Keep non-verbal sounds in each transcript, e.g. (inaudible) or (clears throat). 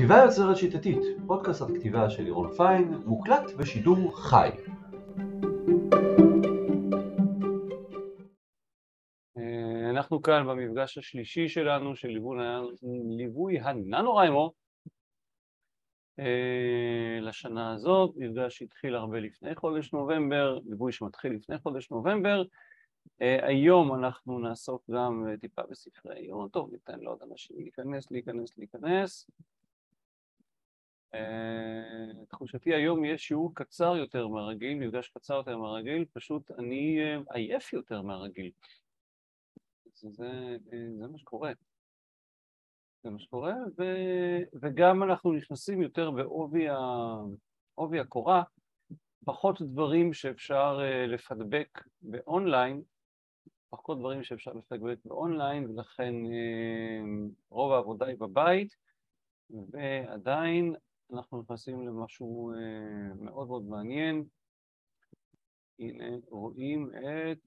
כתיבה יוצרת שיטתית, פודקאסט על כתיבה של לירון פיין, מוקלט בשידור חי. אה, אנחנו כאן במפגש השלישי שלנו של ליווי, הננו-ריימו אה, לשנה הזאת, מפגש שהתחיל הרבה לפני חודש נובמבר, ליווי שמתחיל לפני חודש נובמבר. Uh, היום אנחנו נעסוק גם טיפה בספרי עיון, טוב, ניתן לעוד אנשים להיכנס, להיכנס, להיכנס. Uh, תחושתי היום יהיה שיעור קצר יותר מהרגיל, מפגש קצר יותר מהרגיל, פשוט אני uh, עייף יותר מהרגיל. זה, זה, זה מה שקורה. זה מה שקורה, ו, וגם אנחנו נכנסים יותר בעובי הקורה, פחות דברים שאפשר לפדבק באונליין, פחות דברים שאפשר לפדבק באונליין, ולכן רוב העבודה היא בבית, ועדיין אנחנו נכנסים למשהו מאוד מאוד מעניין. הנה, רואים את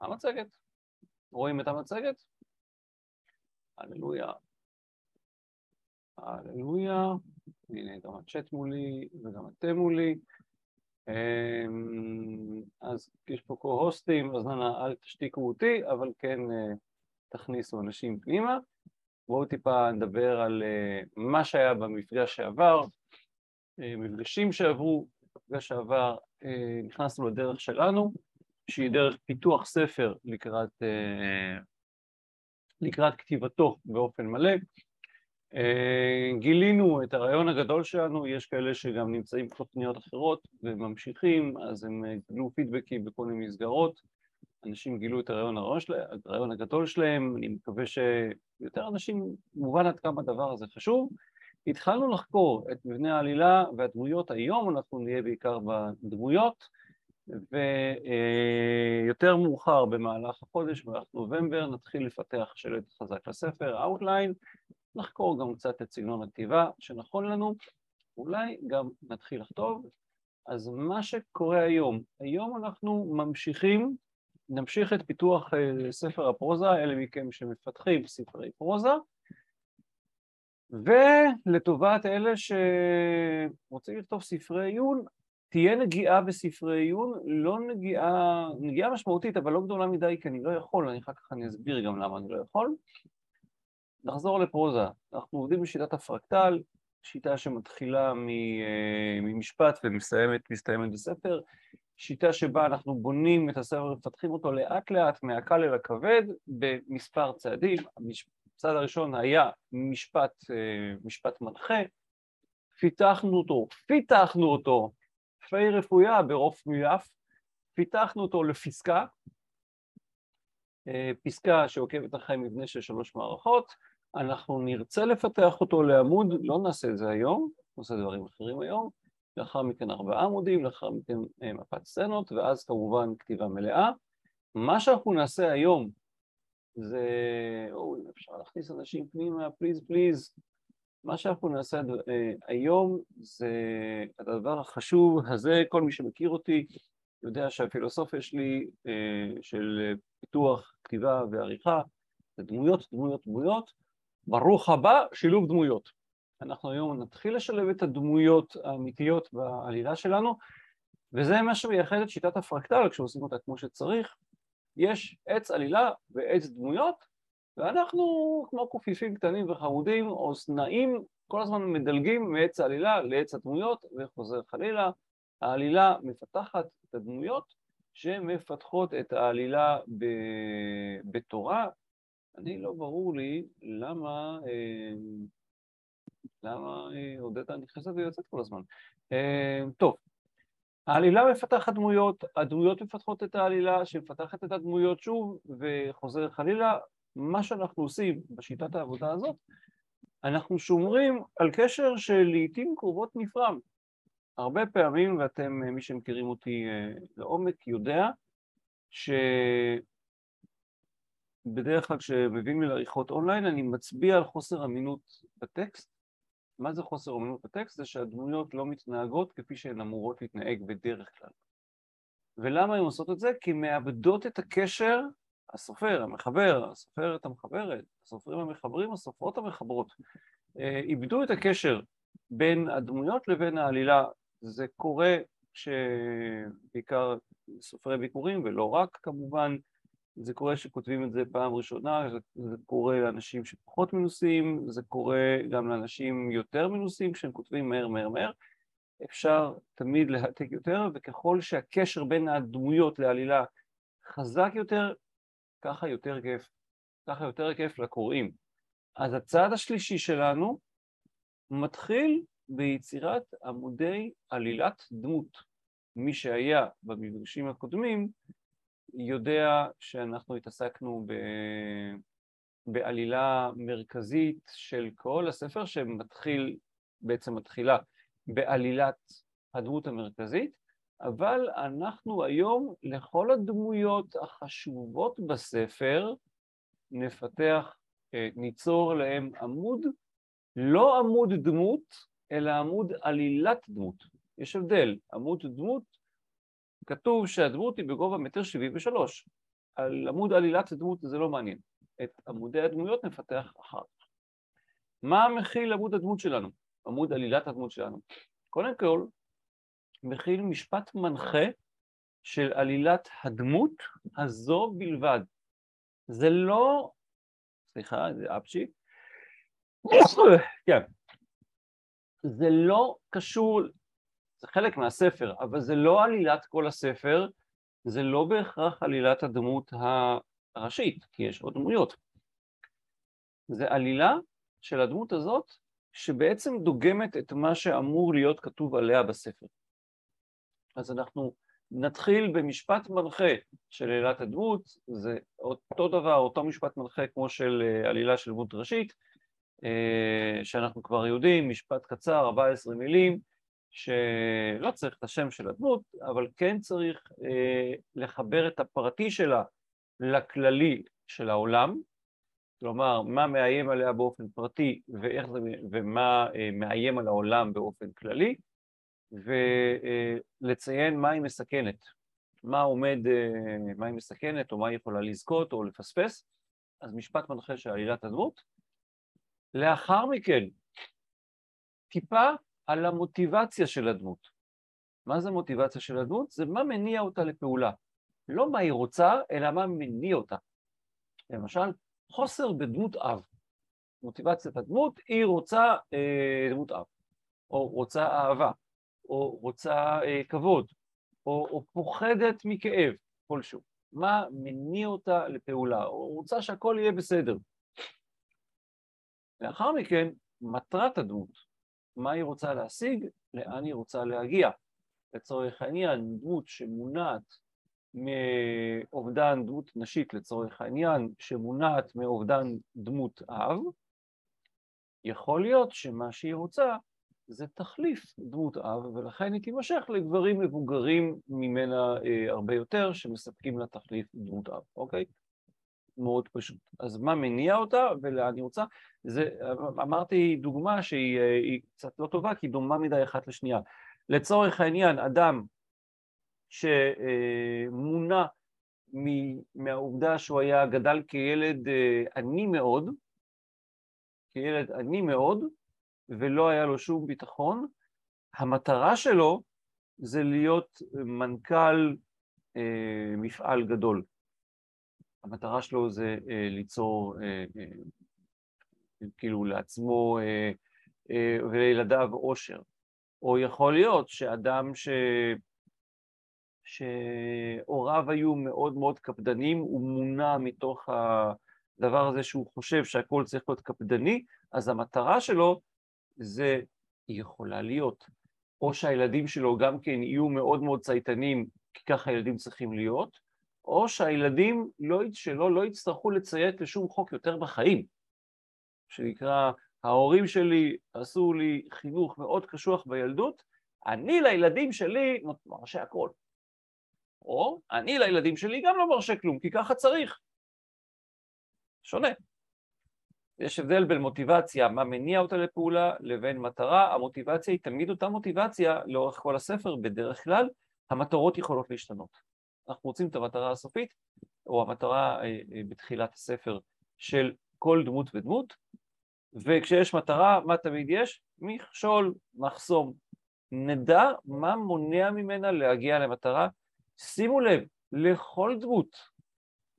המצגת. רואים את המצגת? הללויה. הללויה. הנה גם הצ'אט מולי וגם אתם מולי. אז יש פה קו-הוסטים, אז אל תשתיקו אותי, אבל כן תכניסו אנשים פנימה. בואו טיפה נדבר על מה שהיה במפגש שעבר, מפגשים שעברו, במפגש שעבר נכנסנו לדרך שלנו, שהיא דרך פיתוח ספר לקראת, לקראת כתיבתו באופן מלא. גילינו את הרעיון הגדול שלנו, יש כאלה שגם נמצאים בתוכניות אחרות וממשיכים, אז הם גילו פידבקים בכל מיני מסגרות, אנשים גילו את הרעיון, את הרעיון הגדול שלהם, אני מקווה שיותר אנשים מובן עד כמה הדבר הזה חשוב. התחלנו לחקור את מבנה העלילה והדמויות, היום אנחנו נהיה בעיקר בדמויות, ויותר מאוחר במהלך החודש, במהלך נובמבר, נתחיל לפתח שלט חזק לספר, Outline, נחקור גם קצת את סגנון הכתיבה שנכון לנו, אולי גם נתחיל לכתוב. אז מה שקורה היום, היום אנחנו ממשיכים, נמשיך את פיתוח ספר הפרוזה, אלה מכם שמפתחים ספרי פרוזה, ולטובת אלה שרוצים לכתוב ספרי עיון, תהיה נגיעה בספרי עיון, לא נגיעה, נגיעה משמעותית, אבל לא גדולה מדי, כי אני לא יכול, אני אחר כך אני אסביר גם למה אני לא יכול. נחזור לפרוזה, אנחנו עובדים בשיטת הפרקטל, שיטה שמתחילה ממשפט ומסתיימת בספר, שיטה שבה אנחנו בונים את הספר ומפתחים אותו לאט לאט מהקל אל הכבד במספר צעדים. הצעד הראשון היה משפט, משפט מנחה, פיתחנו אותו, פיתחנו אותו. פי רפויה ברוף מיף, פיתחנו אותו לפסקה, פסקה שעוקבת אחרי מבנה של שלוש מערכות, אנחנו נרצה לפתח אותו לעמוד, לא נעשה את זה היום, נעשה דברים אחרים היום, לאחר מכן ארבעה עמודים, לאחר מכן מפת סצנות, ואז כמובן כתיבה מלאה. מה שאנחנו נעשה היום זה, או אם אפשר להכניס אנשים פנימה, פליז פליז, מה שאנחנו נעשה היום זה הדבר החשוב הזה, כל מי שמכיר אותי יודע שהפילוסופיה שלי של פיתוח, כתיבה ועריכה זה דמויות, דמויות, דמויות. ברוך הבא, שילוב דמויות. אנחנו היום נתחיל לשלב את הדמויות האמיתיות בעלילה שלנו, וזה מה שמייחד את שיטת הפרקטל כשעושים אותה כמו שצריך. יש עץ עלילה ועץ דמויות, ואנחנו כמו קופיפים קטנים וחמודים, או סנאים, כל הזמן מדלגים מעץ העלילה לעץ הדמויות וחוזר חלילה. העלילה מפתחת את הדמויות שמפתחות את העלילה בתורה. אני לא ברור לי למה, למה עודדה נכנסת ויוצאת כל הזמן. טוב, העלילה מפתחת דמויות, הדמויות מפתחות את העלילה שמפתחת את הדמויות שוב וחוזר חלילה. מה שאנחנו עושים בשיטת העבודה הזאת, אנחנו שומרים על קשר שלעיתים קרובות נפרם. הרבה פעמים, ואתם, מי שמכירים אותי לעומק, יודע שבדרך כלל כשמביאים לי לעריכות אונליין אני מצביע על חוסר אמינות בטקסט. מה זה חוסר אמינות בטקסט? זה שהדמויות לא מתנהגות כפי שהן אמורות להתנהג בדרך כלל. ולמה הן עושות את זה? כי מאבדות את הקשר הסופר, המחבר, הסופרת המחברת, הסופרים המחברים, הסופרות המחברות, אה, איבדו את הקשר בין הדמויות לבין העלילה. זה קורה שבעיקר סופרי ביקורים, ולא רק כמובן, זה קורה שכותבים את זה פעם ראשונה, זה, זה קורה לאנשים שפחות מנוסים, זה קורה גם לאנשים יותר מנוסים כשהם כותבים מהר מהר מהר. אפשר תמיד להעתיק יותר, וככל שהקשר בין הדמויות לעלילה חזק יותר, ככה יותר כיף, ככה יותר כיף לקוראים. אז הצעד השלישי שלנו מתחיל ביצירת עמודי עלילת דמות. מי שהיה במפגשים הקודמים יודע שאנחנו התעסקנו ב... בעלילה מרכזית של כל הספר שמתחיל, בעצם מתחילה בעלילת הדמות המרכזית, אבל אנחנו היום לכל הדמויות החשובות בספר נפתח, אה, ניצור להם עמוד, לא עמוד דמות, אלא עמוד עלילת דמות. יש הבדל, עמוד דמות, כתוב שהדמות היא בגובה מטר שבעים ושלוש. על עמוד עלילת דמות זה לא מעניין. את עמודי הדמויות נפתח אחר כך. מה מכיל עמוד הדמות שלנו? עמוד עלילת הדמות שלנו. קודם כל, מכיל משפט מנחה של עלילת הדמות הזו בלבד. זה לא, סליחה, זה אפצ'י, כן, זה לא קשור, זה חלק מהספר, אבל זה לא עלילת כל הספר, זה לא בהכרח עלילת הדמות הראשית, כי יש עוד דמויות. זה עלילה של הדמות הזאת שבעצם דוגמת את מה שאמור להיות כתוב עליה בספר. אז אנחנו נתחיל במשפט מנחה של עלילת הדמות, זה אותו דבר, אותו משפט מנחה כמו של אה, עלילה של דמות ראשית, אה, שאנחנו כבר יודעים, משפט קצר, 14 מילים, שלא צריך את השם של הדמות, אבל כן צריך אה, לחבר את הפרטי שלה לכללי של העולם, כלומר, מה מאיים עליה באופן פרטי ואיך זה, ומה אה, מאיים על העולם באופן כללי, ולציין מה היא מסכנת, מה עומד, אה, מה היא מסכנת או מה היא יכולה לזכות או לפספס, אז משפט מנחה של עלילת הדמות. לאחר מכן, טיפה על המוטיבציה של הדמות. מה זה מוטיבציה של הדמות? זה מה מניע אותה לפעולה. לא מה היא רוצה, אלא מה מניע אותה. למשל, חוסר בדמות אב. מוטיבציית הדמות, היא רוצה אה, דמות אב, או רוצה אהבה, או רוצה אה, כבוד, או, או פוחדת מכאב כלשהו. מה מניע אותה לפעולה, או רוצה שהכל יהיה בסדר. לאחר מכן, מטרת הדמות, מה היא רוצה להשיג, לאן היא רוצה להגיע. לצורך העניין, דמות שמונעת מאובדן דמות נשית לצורך העניין, שמונעת מאובדן דמות אב, יכול להיות שמה שהיא רוצה זה תחליף דמות אב, ולכן היא תימשך לגברים מבוגרים ממנה אה, הרבה יותר, שמספקים לה תחליף דמות אב, אוקיי? מאוד פשוט. אז מה מניע אותה ולאן היא רוצה? זה, אמרתי דוגמה שהיא אה, קצת לא טובה, כי היא דומה מדי אחת לשנייה. לצורך העניין, אדם שמונע מהעובדה שהוא היה גדל כילד אה, עני מאוד, כילד עני מאוד, ולא היה לו שום ביטחון, המטרה שלו זה להיות מנכ"ל אה, מפעל גדול. המטרה שלו זה אה, ליצור כאילו לעצמו ולילדיו עושר. או יכול להיות שאדם ש... שהוריו היו מאוד מאוד קפדנים, הוא מונע מתוך הדבר הזה שהוא חושב שהכל צריך להיות קפדני, אז המטרה שלו זה, יכולה להיות, או שהילדים שלו גם כן יהיו מאוד מאוד צייתנים, כי ככה ילדים צריכים להיות, או שהילדים לא, שלו לא יצטרכו לציית לשום חוק יותר בחיים, שנקרא, ההורים שלי עשו לי חינוך מאוד קשוח בילדות, אני לילדים שלי מרשה הכל. או אני לילדים שלי גם לא מרשה כלום, כי ככה צריך. שונה. יש הבדל בין מוטיבציה, מה מניע אותה לפעולה, לבין מטרה. המוטיבציה היא תמיד אותה מוטיבציה לאורך כל הספר, בדרך כלל המטרות יכולות להשתנות. אנחנו רוצים את המטרה הסופית, או המטרה בתחילת הספר של כל דמות ודמות, וכשיש מטרה, מה תמיד יש? מכשול, מחסום. נדע מה מונע ממנה להגיע למטרה. שימו לב, לכל דמות,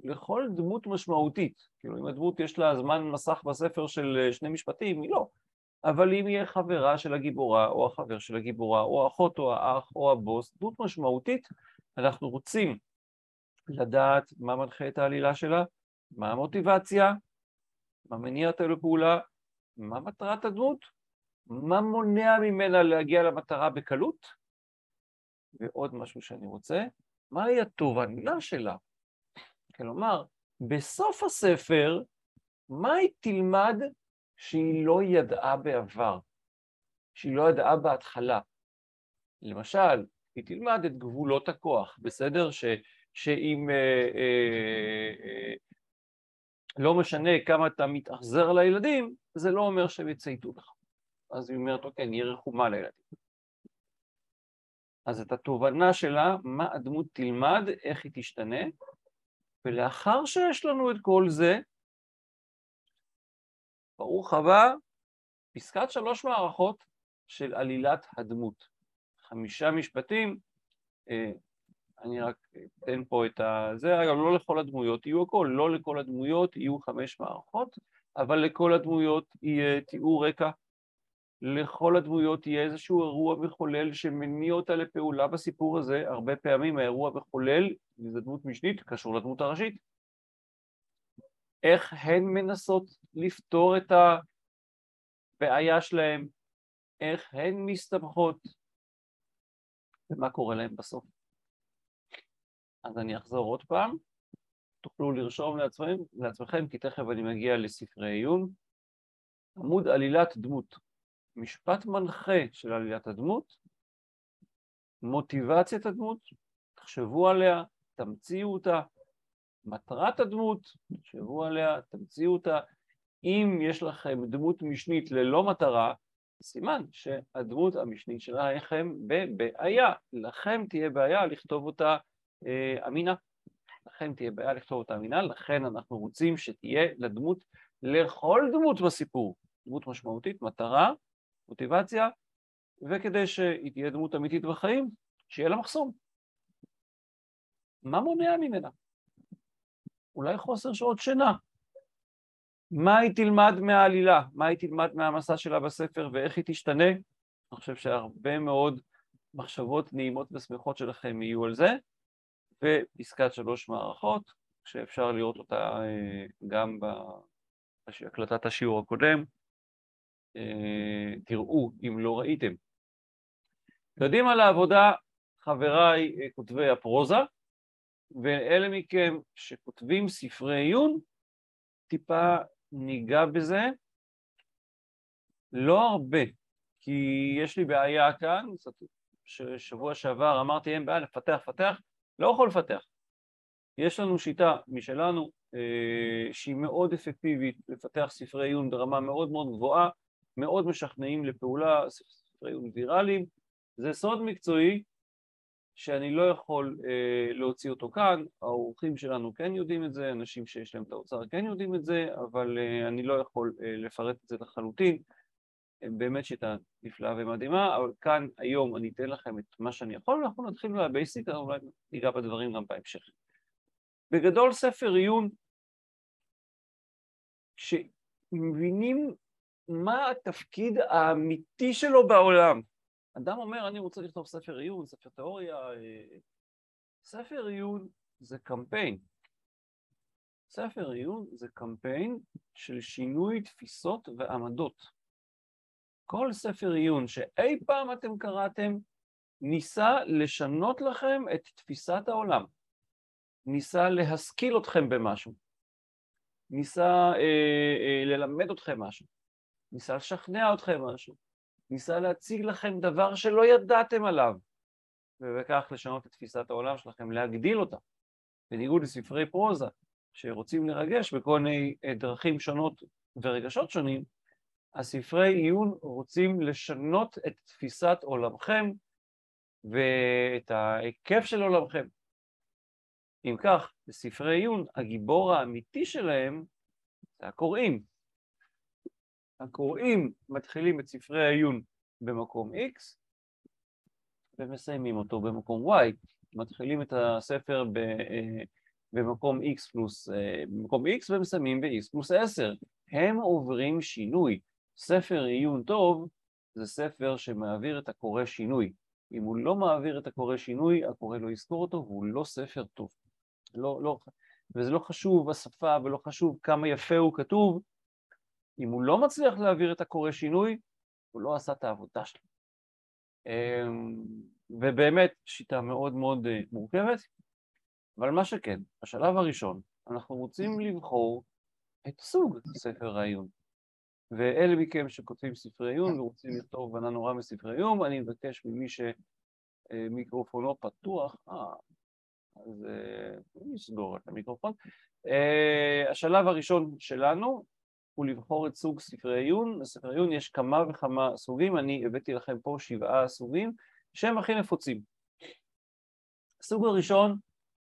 לכל דמות משמעותית, כאילו אם הדמות יש לה זמן מסך בספר של שני משפטים, היא לא. אבל אם יהיה חברה של הגיבורה, או החבר של הגיבורה, או האחות או האח או הבוס, דמות משמעותית, אנחנו רוצים לדעת מה מנחה את העלילה שלה, מה המוטיבציה, מה מניע אותה לפעולה, מה מטרת הדמות, מה מונע ממנה להגיע למטרה בקלות, ועוד משהו שאני רוצה, מהי התובנה שלה? כלומר, בסוף הספר, מה היא תלמד שהיא לא ידעה בעבר, שהיא לא ידעה בהתחלה? למשל, היא תלמד את גבולות הכוח, בסדר? ש, שאם אה, אה, אה, לא משנה כמה אתה מתאכזר לילדים, זה לא אומר שהם יצייתו לך. אז היא אומרת, אוקיי, נהיה רחומה לילדים. אז את התובנה שלה, מה הדמות תלמד, איך היא תשתנה, ולאחר שיש לנו את כל זה, ברוך הבא, פסקת שלוש מערכות של עלילת הדמות. חמישה משפטים, אה, אני רק אתן פה את ה... זה, אגב, לא לכל הדמויות יהיו הכל, לא לכל הדמויות יהיו חמש מערכות, אבל לכל הדמויות יהיה תיאור רקע, לכל הדמויות יהיה איזשהו אירוע מחולל שמניע אותה לפעולה בסיפור הזה, הרבה פעמים. האירוע מחולל, וזו דמות משנית, קשור לדמות הראשית. איך הן מנסות לפתור את הבעיה שלהן, איך הן מסתבכות, ומה קורה להן בסוף. אז אני אחזור עוד פעם, תוכלו לרשום לעצמכם, לעצמכם כי תכף אני מגיע לספרי עיון. עמוד עלילת דמות, משפט מנחה של עלילת הדמות, מוטיבציית הדמות, תחשבו עליה, תמציאו אותה, מטרת הדמות, תחשבו עליה, תמציאו אותה. אם יש לכם דמות משנית ללא מטרה, סימן שהדמות המשנית שלכם בבעיה. לכם תהיה בעיה לכתוב אותה אה, אמינה. לכן תהיה בעיה לכתוב אותה אמינה, לכן אנחנו רוצים שתהיה לדמות, לכל דמות בסיפור, דמות משמעותית, מטרה, מוטיבציה, וכדי שהיא תהיה דמות אמיתית בחיים, שיהיה לה מחסום. מה מונע ממנה? אולי חוסר שעות שינה. מה היא תלמד מהעלילה? מה היא תלמד מהמסע שלה בספר ואיך היא תשתנה? אני חושב שהרבה מאוד מחשבות נעימות ושמחות שלכם יהיו על זה. ופסקת שלוש מערכות, שאפשר לראות אותה אה, גם בהקלטת השיעור הקודם. אה, תראו אם לא ראיתם. קדימה לעבודה, חבריי אה, כותבי הפרוזה, ואלה מכם שכותבים ספרי עיון, טיפה ניגע בזה. לא הרבה, כי יש לי בעיה כאן, שבוע שעבר אמרתי אין בעיה לפתח, פתח, לא יכול לפתח. יש לנו שיטה משלנו אה, שהיא מאוד אפקטיבית לפתח ספרי עיון ברמה מאוד מאוד גבוהה, מאוד משכנעים לפעולה, ספרי עיון ויראליים. זה סוד מקצועי שאני לא יכול אה, להוציא אותו כאן, האורחים שלנו כן יודעים את זה, אנשים שיש להם את האוצר כן יודעים את זה, אבל אה, אני לא יכול אה, לפרט את זה לחלוטין. באמת שיטה נפלאה ומדהימה, אבל כאן היום אני אתן לכם את מה שאני יכול, ואנחנו נתחיל מהבייסיק, אולי ניגע בדברים גם בהמשך. בגדול ספר עיון, שמבינים מה התפקיד האמיתי שלו בעולם. אדם אומר, אני רוצה לכתוב ספר עיון, ספר תיאוריה, אה, ספר עיון זה קמפיין. ספר עיון זה קמפיין של שינוי תפיסות ועמדות. כל ספר עיון שאי פעם אתם קראתם ניסה לשנות לכם את תפיסת העולם, ניסה להשכיל אתכם במשהו, ניסה אה, אה, ללמד אתכם משהו, ניסה לשכנע אתכם משהו, ניסה להציג לכם דבר שלא ידעתם עליו, ובכך לשנות את תפיסת העולם שלכם, להגדיל אותה, בניגוד לספרי פרוזה, שרוצים לרגש בכל מיני אה, דרכים שונות ורגשות שונים, הספרי עיון רוצים לשנות את תפיסת עולמכם ואת ההיקף של עולמכם. אם כך, בספרי עיון, הגיבור האמיתי שלהם זה הקוראים. הקוראים מתחילים את ספרי העיון במקום X ומסיימים אותו במקום Y. מתחילים את הספר ב, אה, במקום X פלוס, אה, במקום X ומסיימים ב-X פלוס 10. הם עוברים שינוי. ספר עיון טוב זה ספר שמעביר את הקורא שינוי. אם הוא לא מעביר את הקורא שינוי, הקורא לא יזכור אותו והוא לא ספר טוב. לא, לא, וזה לא חשוב השפה ולא חשוב כמה יפה הוא כתוב, אם הוא לא מצליח להעביר את הקורא שינוי, הוא לא עשה את העבודה שלו. אמ, ובאמת שיטה מאוד מאוד אה, מורכבת, אבל מה שכן, בשלב הראשון אנחנו רוצים לבחור את סוג ספר העיון. ואלה מכם שכותבים ספרי עיון ורוצים לכתוב בנה נורא מספרי עיון, אני מבקש ממי שמיקרופונו פתוח, אה, אז נסגור את המיקרופון. אה, השלב הראשון שלנו הוא לבחור את סוג ספרי עיון. בספרי עיון יש כמה וכמה סוגים, אני הבאתי לכם פה שבעה סוגים שהם הכי נפוצים. הסוג הראשון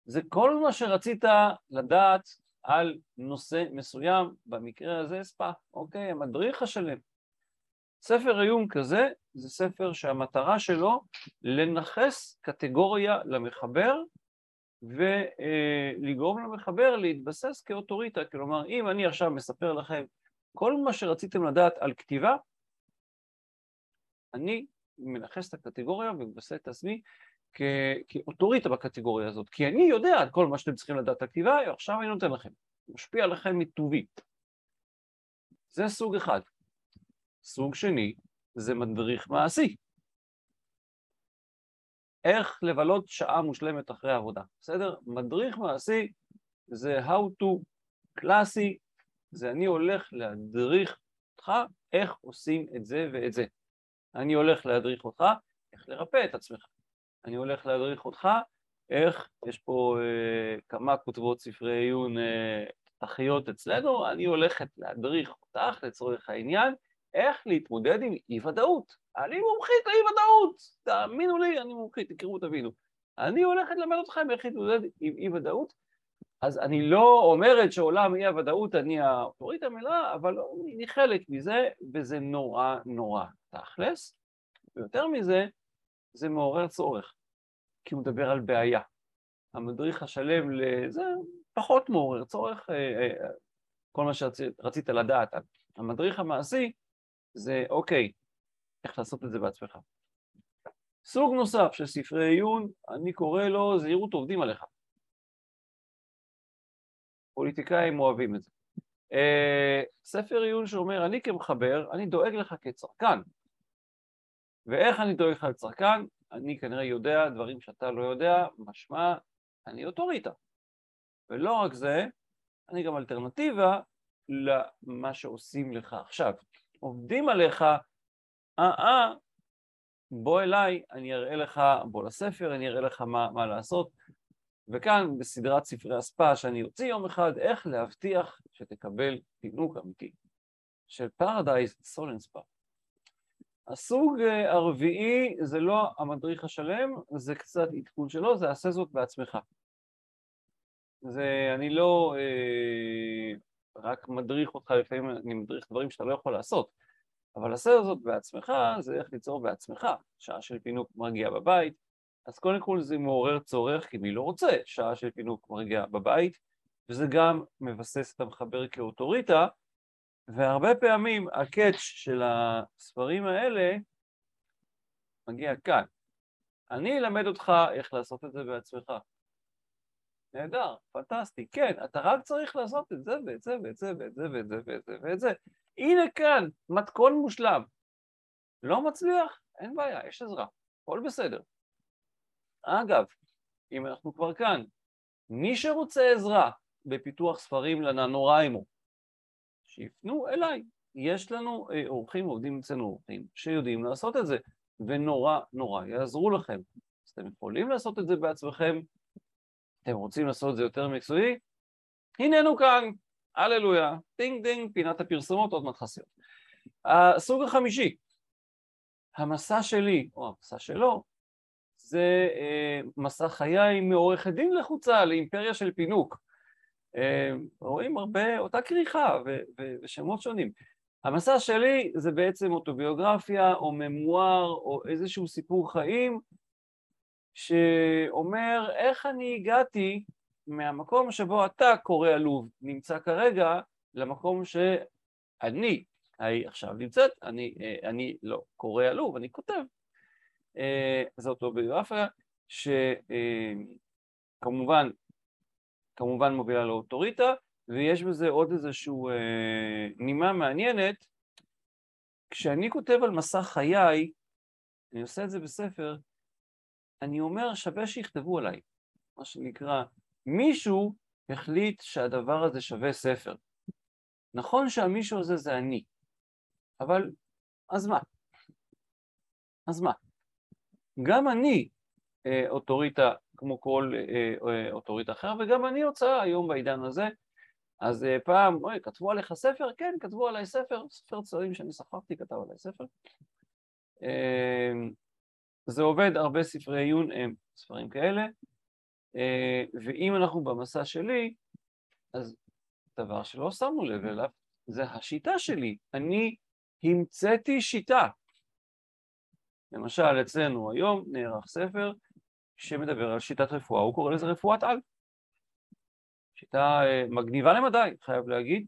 זה כל מה שרצית לדעת על נושא מסוים, במקרה הזה ספא, אוקיי? המדריך השלם. ספר עיון כזה זה ספר שהמטרה שלו לנכס קטגוריה למחבר ולגרום למחבר להתבסס כאוטוריטה, כלומר אם אני עכשיו מספר לכם כל מה שרציתם לדעת על כתיבה, אני מנכס את הקטגוריה ומבסס את עצמי כאוטוריטה בקטגוריה הזאת, כי אני יודע את כל מה שאתם צריכים לדעת על כתיבה, עכשיו אני נותן לכם, משפיע עליכם מטובי. זה סוג אחד. סוג שני זה מדריך מעשי. איך לבלות שעה מושלמת אחרי העבודה, בסדר? מדריך מעשי זה how to קלאסי, זה אני הולך להדריך אותך איך עושים את זה ואת זה. אני הולך להדריך אותך איך לרפא את עצמך. אני הולך להדריך אותך איך, יש פה אה, כמה כותבות ספרי עיון אה, תחיות אצלנו, אני הולכת להדריך אותך לצורך העניין איך להתמודד עם אי ודאות. אני מומחית לאי ודאות, תאמינו לי, אני מומחית, תקראו, תבינו. אני הולכת ללמד אתכם איך להתמודד עם אי ודאות, אז אני לא אומרת שעולם אי הוודאות אני האוטורית המלאה, אבל אני חלק מזה, וזה נורא נורא תכלס. ויותר מזה, זה מעורר צורך, כי הוא מדבר על בעיה. המדריך השלם לזה פחות מעורר צורך, אה, אה, כל מה שרצית לדעת. המדריך המעשי זה אוקיי, איך לעשות את זה בעצמך. סוג נוסף של ספרי עיון, אני קורא לו זהירות עובדים עליך. פוליטיקאים אוהבים את זה. Uh, ספר עיון שאומר, אני כמחבר, אני דואג לך כצרכן. ואיך אני דואג לך כצרכן? אני כנראה יודע דברים שאתה לא יודע, משמע, אני אוטוריטה. ולא רק זה, אני גם אלטרנטיבה למה שעושים לך עכשיו. עובדים עליך, אה אה, בוא אליי, אני אראה לך, בוא לספר, אני אראה לך מה, מה לעשות. וכאן בסדרת ספרי הספא שאני אוציא יום אחד, איך להבטיח שתקבל פינוק אמיתי של פרדייז סולן ספא. הסוג אה, הרביעי זה לא המדריך השלם, זה קצת עדכון שלו, זה עשה זאת בעצמך. זה, אני לא אה, רק מדריך אותך, לפעמים אני מדריך דברים שאתה לא יכול לעשות, אבל עשה זאת בעצמך, זה איך ליצור בעצמך. שעה של פינוק מרגיע בבית, אז קודם כל זה מעורר צורך, כי מי לא רוצה שעה של פינוק מרגיע בבית, וזה גם מבסס את המחבר כאוטוריטה, והרבה פעמים הקאץ' של הספרים האלה מגיע כאן. אני אלמד אותך איך לעשות את זה בעצמך. נהדר, פנטסטי, כן, אתה רק צריך לעשות את זה ואת זה ואת זה ואת זה ואת זה ואת זה ואת זה. הנה כאן, מתכון מושלם. לא מצליח? אין בעיה, יש עזרה, הכל בסדר. אגב, אם אנחנו כבר כאן, מי שרוצה עזרה בפיתוח ספרים לננוריימו, שיפנו אליי. יש לנו אה, אורחים, עובדים אצלנו אורחים, שיודעים לעשות את זה, ונורא נורא יעזרו לכם. אז אתם יכולים לעשות את זה בעצמכם, אתם רוצים לעשות את זה יותר מקצועי? הננו כאן, הללויה, דינג דינג, פינת הפרסומות, עוד מעט חסיות. הסוג החמישי, המסע שלי, או המסע שלו, זה מסע חיי מעורכת דין לחוצה לאימפריה של פינוק. רואים הרבה, אותה כריכה ושמות שונים. המסע שלי זה בעצם אוטוביוגרפיה או memoir או איזשהו סיפור חיים שאומר איך אני הגעתי מהמקום שבו אתה, קורא עלוב, נמצא כרגע למקום שאני עכשיו נמצאת, אני, אני לא קורא עלוב, אני כותב. זו אוטוביוגרפיה שכמובן כמובן מובילה לאוטוריטה, ויש בזה עוד איזושהי אה, נימה מעניינת. כשאני כותב על מסע חיי, אני עושה את זה בספר, אני אומר שווה שיכתבו עליי, מה שנקרא, מישהו החליט שהדבר הזה שווה ספר. נכון שהמישהו הזה זה אני, אבל אז מה? אז מה? גם אני אה, אוטוריטה כמו כל אה, אה, אוטוריטה אחר, וגם אני הוצאה היום בעידן הזה. אז אה, פעם, אוי, כתבו עליך ספר? כן, כתבו עליי ספר, ספר צערים שאני שכרתי, כתב עליי ספר. זה עובד, הרבה ספרי עיון הם ספרים כאלה, ואם אנחנו במסע שלי, אז דבר שלא שמנו לב אליו, זה השיטה שלי. אני המצאתי שיטה. למשל, אצלנו היום נערך ספר שמדבר על שיטת רפואה, הוא קורא לזה רפואת על. שיטה אה, מגניבה למדי, חייב להגיד,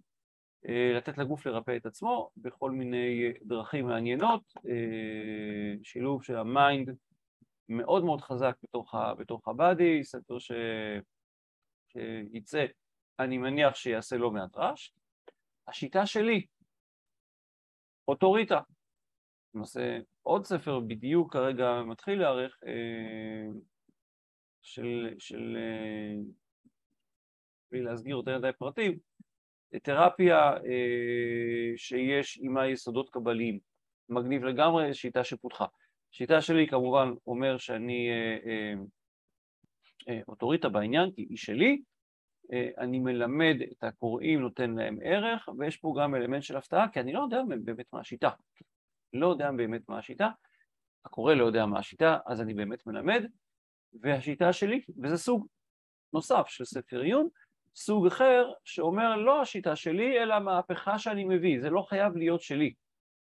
אה, לתת לגוף לרפא את עצמו בכל מיני דרכים מעניינות, אה, שילוב של ה mind מאוד מאוד חזק בתוך, ה, בתוך ה body, ספר ש... שייצא, אני מניח שיעשה לא מעט רעש. השיטה שלי, אוטוריטה, למעשה עוד ספר בדיוק כרגע מתחיל להיערך, של, של אה, בלי להסגיר יותר מדי פרטים, תרפיה אה, שיש עימה יסודות קבליים. מגניב לגמרי, שיטה שפותחה. השיטה שלי כמובן אומר שאני אה, אוטוריטה בעניין, כי היא שלי, אני מלמד את הקוראים, נותן להם ערך, ויש פה גם אלמנט של הפתעה, כי אני לא יודע באמת מה השיטה. לא יודע באמת מה השיטה, הקורא לא יודע מה השיטה, אז אני באמת מלמד, והשיטה שלי, וזה סוג נוסף של ספר עיון, סוג אחר שאומר לא השיטה שלי אלא המהפכה שאני מביא, זה לא חייב להיות שלי,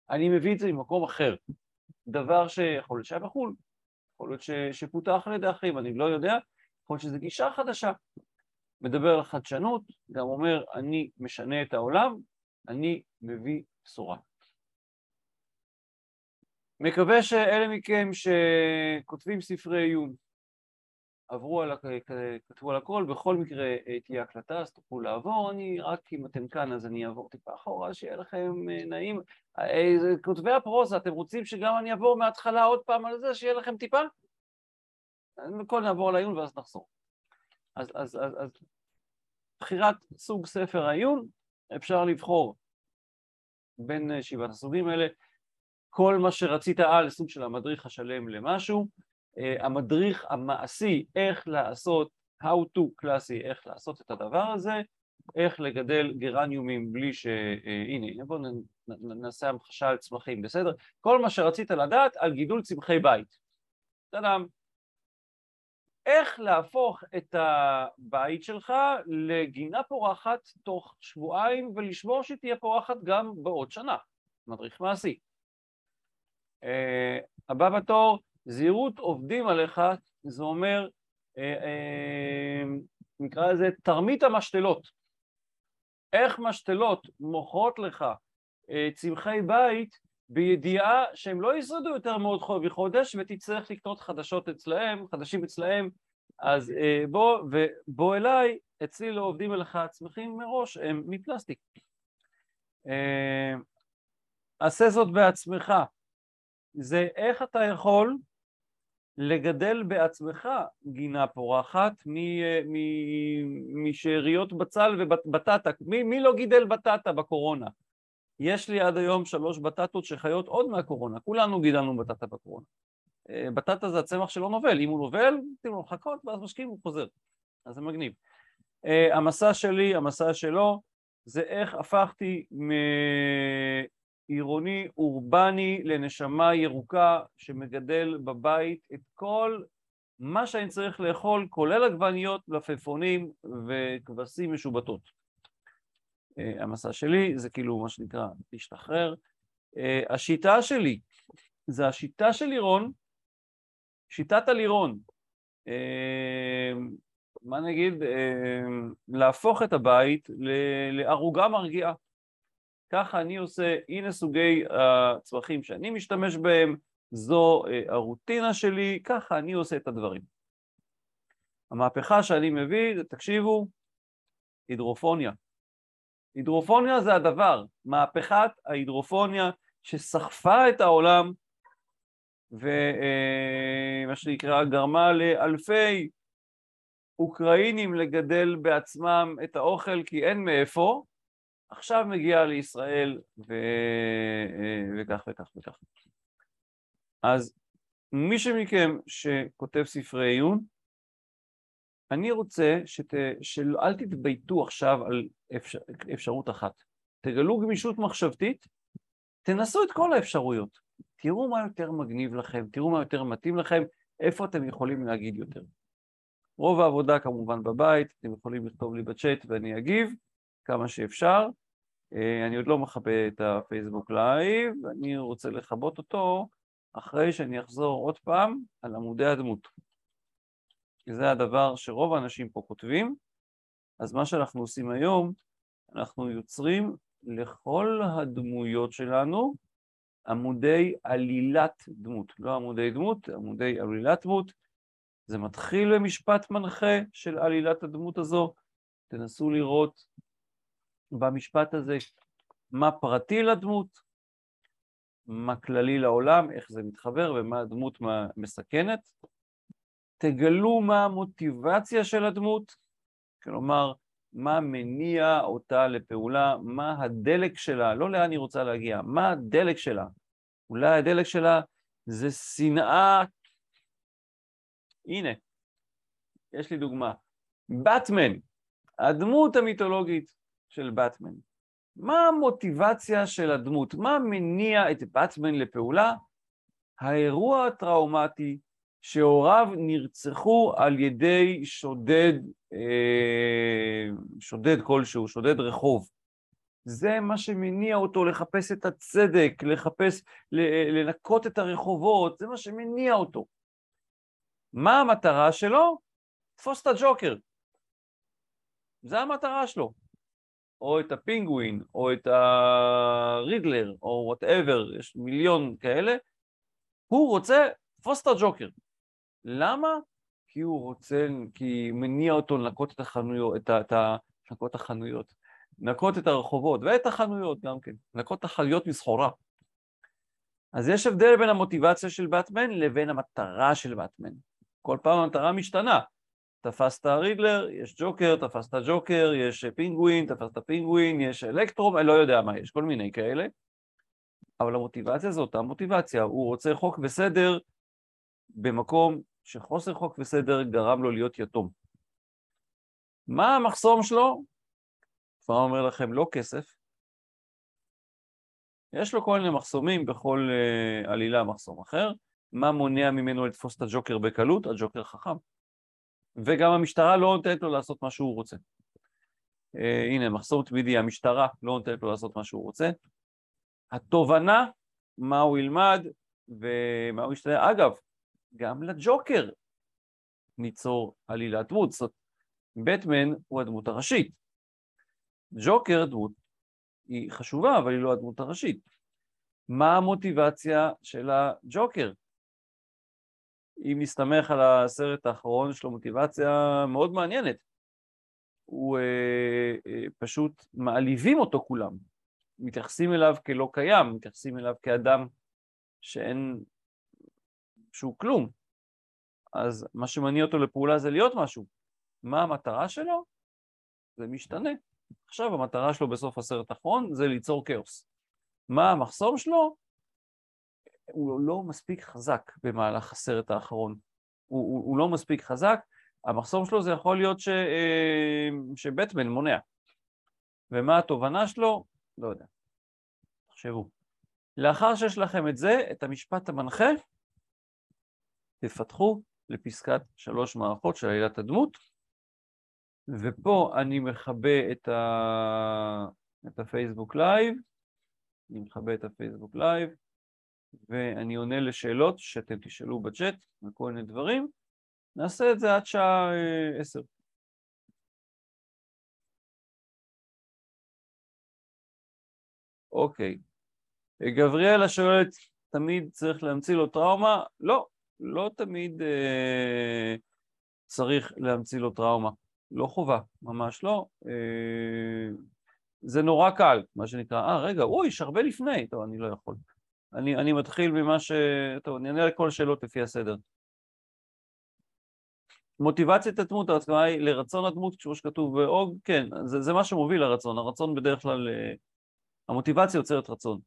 אני מביא את זה ממקום אחר, דבר שיכול להיות שהיה בחו"ל, יכול להיות ש... שפותח על ידי אחרים, אני לא יודע, יכול להיות שזו גישה חדשה, מדבר על חדשנות, גם אומר אני משנה את העולם, אני מביא בשורה. מקווה שאלה מכם שכותבים ספרי עיון עברו על, כתבו על הכל, בכל מקרה אה, תהיה הקלטה, אז תוכלו לעבור, אני רק אם אתם כאן אז אני אעבור טיפה אחורה, שיהיה לכם אה, נעים. אה, כותבי הפרוזה, אתם רוצים שגם אני אעבור מההתחלה עוד פעם על זה, שיהיה לכם טיפה? קודם נעבור על העיון ואז נחזור. אז, אז, אז, אז בחירת סוג ספר העיון, אפשר לבחור בין שבעת הסוגים האלה, כל מה שרצית על סוג של המדריך השלם למשהו, המדריך המעשי איך לעשות, how to קלאסי, איך לעשות את הדבר הזה, איך לגדל גרניומים בלי ש... אה, הנה, בואו נעשה המחשה על צמחים, בסדר? כל מה שרצית לדעת על גידול צמחי בית. טאדם. איך להפוך את הבית שלך לגינה פורחת תוך שבועיים ולשמור שהיא תהיה פורחת גם בעוד שנה. מדריך מעשי. Uh, הבא בתור, זהירות עובדים עליך, זה אומר, אה, אה, נקרא לזה תרמית המשתלות. איך משתלות מוכרות לך אה, צמחי בית בידיעה שהם לא ישרדו יותר מאוד מחודש ותצטרך לקנות חדשות אצלהם, חדשים אצלהם, אז בוא, ובוא אליי, אצלי לא עובדים עליך צמחים מראש, הם מפלסטיק. עשה זאת בעצמך. זה איך אתה יכול לגדל בעצמך גינה פורחת משאריות בצל ובטטה. מי, מי לא גידל בטטה בקורונה? יש לי עד היום שלוש בטטות שחיות עוד מהקורונה, כולנו גידלנו בטטה בקורונה. אה, בטטה זה הצמח שלא נובל, אם הוא נובל, תראו לו לחכות ואז משקיעים הוא חוזר, אז זה מגניב. אה, המסע שלי, המסע שלו, זה איך הפכתי עירוני אורבני לנשמה ירוקה שמגדל בבית את כל מה שאני צריך לאכול, כולל עגבניות, מלפפונים וכבשים משובטות. אה, המסע שלי זה כאילו מה שנקרא להשתחרר. אה, השיטה שלי זה השיטה של לירון, שיטת הלירון. אה, מה נגיד? להפוך את הבית לערוגה מרגיעה. ככה אני עושה, הנה סוגי הצרכים שאני משתמש בהם, זו הרוטינה שלי, ככה אני עושה את הדברים. המהפכה שאני מביא, תקשיבו, הידרופוניה. הידרופוניה זה הדבר, מהפכת ההידרופוניה שסחפה את העולם ומה שנקרא גרמה לאלפי אוקראינים לגדל בעצמם את האוכל כי אין מאיפה, עכשיו מגיע לישראל ו... וכך וכך וכך. אז מי שמכם שכותב ספרי עיון, אני רוצה שת... שאל תתבייתו עכשיו על אפשר... אפשרות אחת. תגלו גמישות מחשבתית, תנסו את כל האפשרויות. תראו מה יותר מגניב לכם, תראו מה יותר מתאים לכם, איפה אתם יכולים להגיד יותר. רוב העבודה כמובן בבית, אתם יכולים לכתוב לי בצ'אט ואני אגיב כמה שאפשר. אה, אני עוד לא מכבה את הפייסבוק לייב, אני רוצה לכבות אותו אחרי שאני אחזור עוד פעם על עמודי הדמות. זה הדבר שרוב האנשים פה כותבים, אז מה שאנחנו עושים היום, אנחנו יוצרים לכל הדמויות שלנו עמודי עלילת דמות, לא עמודי דמות, עמודי עלילת דמות. זה מתחיל במשפט מנחה של עלילת הדמות הזו, תנסו לראות במשפט הזה מה פרטי לדמות, מה כללי לעולם, איך זה מתחבר ומה הדמות מסכנת. תגלו מה המוטיבציה של הדמות, כלומר, מה מניע אותה לפעולה, מה הדלק שלה, לא לאן היא רוצה להגיע, מה הדלק שלה. אולי הדלק שלה זה שנאה... הנה, יש לי דוגמה. באטמן, הדמות המיתולוגית של באטמן. מה המוטיבציה של הדמות? מה מניע את באטמן לפעולה? האירוע הטראומטי שהוריו נרצחו על ידי שודד, אה, שודד כלשהו, שודד רחוב. זה מה שמניע אותו לחפש את הצדק, לחפש, לנקות את הרחובות, זה מה שמניע אותו. מה המטרה שלו? תפוס את הג'וקר. זה המטרה שלו. או את הפינגווין, או את הרידלר, או whatever, יש מיליון כאלה, הוא רוצה תפוס את הג'וקר. למה? כי הוא רוצה, כי מניע אותו לנקות את החנויות, את ה... את ה לנקות את החנויות, לנקות את הרחובות ואת החנויות גם כן, לנקות את החנויות מסחורה. אז יש הבדל בין המוטיבציה של באטמן לבין המטרה של באטמן. כל פעם המטרה משתנה. תפסת רידלר, יש ג'וקר, תפסת ג'וקר, יש פינגווין, תפסת פינגווין, יש אלקטרום, אני לא יודע מה יש, כל מיני כאלה. אבל המוטיבציה זו אותה מוטיבציה, הוא רוצה חוק וסדר במקום שחוסר חוק וסדר גרם לו להיות יתום. מה המחסום שלו? כבר אומר לכם, לא כסף. יש לו כל מיני מחסומים, בכל uh, עלילה מחסום אחר. מה מונע ממנו לתפוס את הג'וקר בקלות? הג'וקר חכם. וגם המשטרה לא נותנת לו לעשות מה שהוא רוצה. Uh, הנה, מחסום תמידי, המשטרה לא נותנת לו לעשות מה שהוא רוצה. התובנה, מה הוא ילמד ומה הוא ישתנה. אגב, גם לג'וקר ניצור עלילת דמות. זאת בטמן הוא הדמות הראשית. ג'וקר דמות היא חשובה, אבל היא לא הדמות הראשית. מה המוטיבציה של הג'וקר? אם נסתמך על הסרט האחרון, יש לו מוטיבציה מאוד מעניינת. הוא אה, אה, פשוט מעליבים אותו כולם. מתייחסים אליו כלא קיים, מתייחסים אליו כאדם שאין שהוא כלום. אז מה שמניע אותו לפעולה זה להיות משהו. מה המטרה שלו? זה משתנה. עכשיו המטרה שלו בסוף הסרט האחרון זה ליצור כאוס. מה המחסום שלו? הוא לא מספיק חזק במהלך הסרט האחרון. הוא, הוא, הוא לא מספיק חזק, המחסום שלו זה יכול להיות ש, אה, שבטמן מונע. ומה התובנה שלו? לא יודע. תחשבו. לאחר שיש לכם את זה, את המשפט המנחה, תפתחו לפסקת שלוש מערכות של עלילת הדמות, ופה אני מכבה את, ה... את הפייסבוק לייב, אני מכבה את הפייסבוק לייב, ואני עונה לשאלות שאתם תשאלו בצ'אט וכל מיני דברים. נעשה את זה עד שעה אה, עשר. אוקיי. גבריאלה שואלת, תמיד צריך להמציא לו טראומה? לא, לא תמיד אה, צריך להמציא לו טראומה. לא חובה, ממש לא. אה, זה נורא קל, מה שנקרא, אה, רגע, אוי, יש הרבה לפני. טוב, אני לא יכול. אני, אני מתחיל ממה ש... טוב, אני אענה לכל השאלות לפי הסדר. מוטיבציית הדמות, ההסכמה היא לרצון הדמות, כמו שכתוב באוג, כן, זה, זה מה שמוביל לרצון, הרצון בדרך כלל, אה, המוטיבציה יוצרת רצון.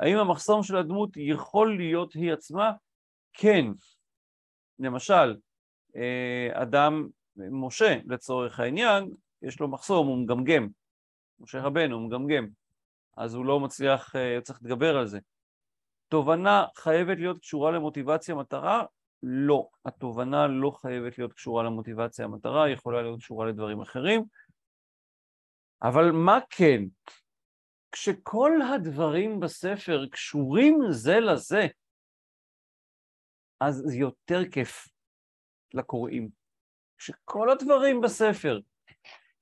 האם המחסום של הדמות יכול להיות היא עצמה? כן. למשל, אה, אדם, משה לצורך העניין, יש לו מחסום, הוא מגמגם. משה רבנו, הוא מגמגם. אז הוא לא מצליח, אה, צריך להתגבר על זה. תובנה חייבת להיות קשורה למוטיבציה מטרה? לא. התובנה לא חייבת להיות קשורה למוטיבציה המטרה, היא יכולה להיות קשורה לדברים אחרים. אבל מה כן? כשכל הדברים בספר קשורים זה לזה, אז זה יותר כיף לקוראים. כשכל הדברים בספר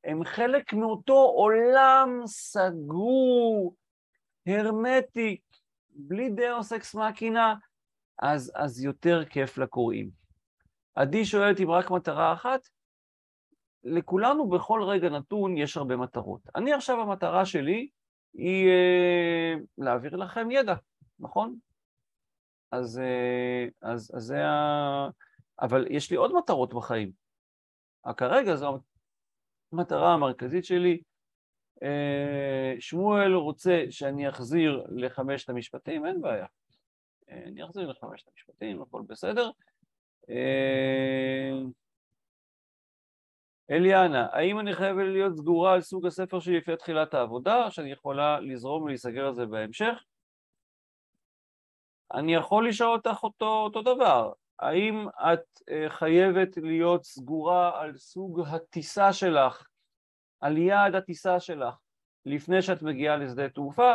הם חלק מאותו עולם סגור, הרמטי, בלי דאוס אקס מאקינה, אז, אז יותר כיף לקוראים. עדי שואלת אם רק מטרה אחת, לכולנו בכל רגע נתון יש הרבה מטרות. אני עכשיו, המטרה שלי היא אה, להעביר לכם ידע, נכון? אז, אה, אז, אז זה ה... אבל יש לי עוד מטרות בחיים. כרגע זו המטרה המרכזית שלי. אה, שמואל רוצה שאני אחזיר לחמשת המשפטים, אין בעיה. אה, אני אחזיר לחמשת המשפטים, הכל בסדר. אה, אליאנה, האם אני חייבת להיות סגורה על סוג הספר שלי לפני תחילת העבודה, או שאני יכולה לזרום ולהיסגר על זה בהמשך? אני יכול לשאול אותך אותו, אותו דבר. האם את חייבת להיות סגורה על סוג הטיסה שלך, על יעד הטיסה שלך, לפני שאת מגיעה לשדה תעופה,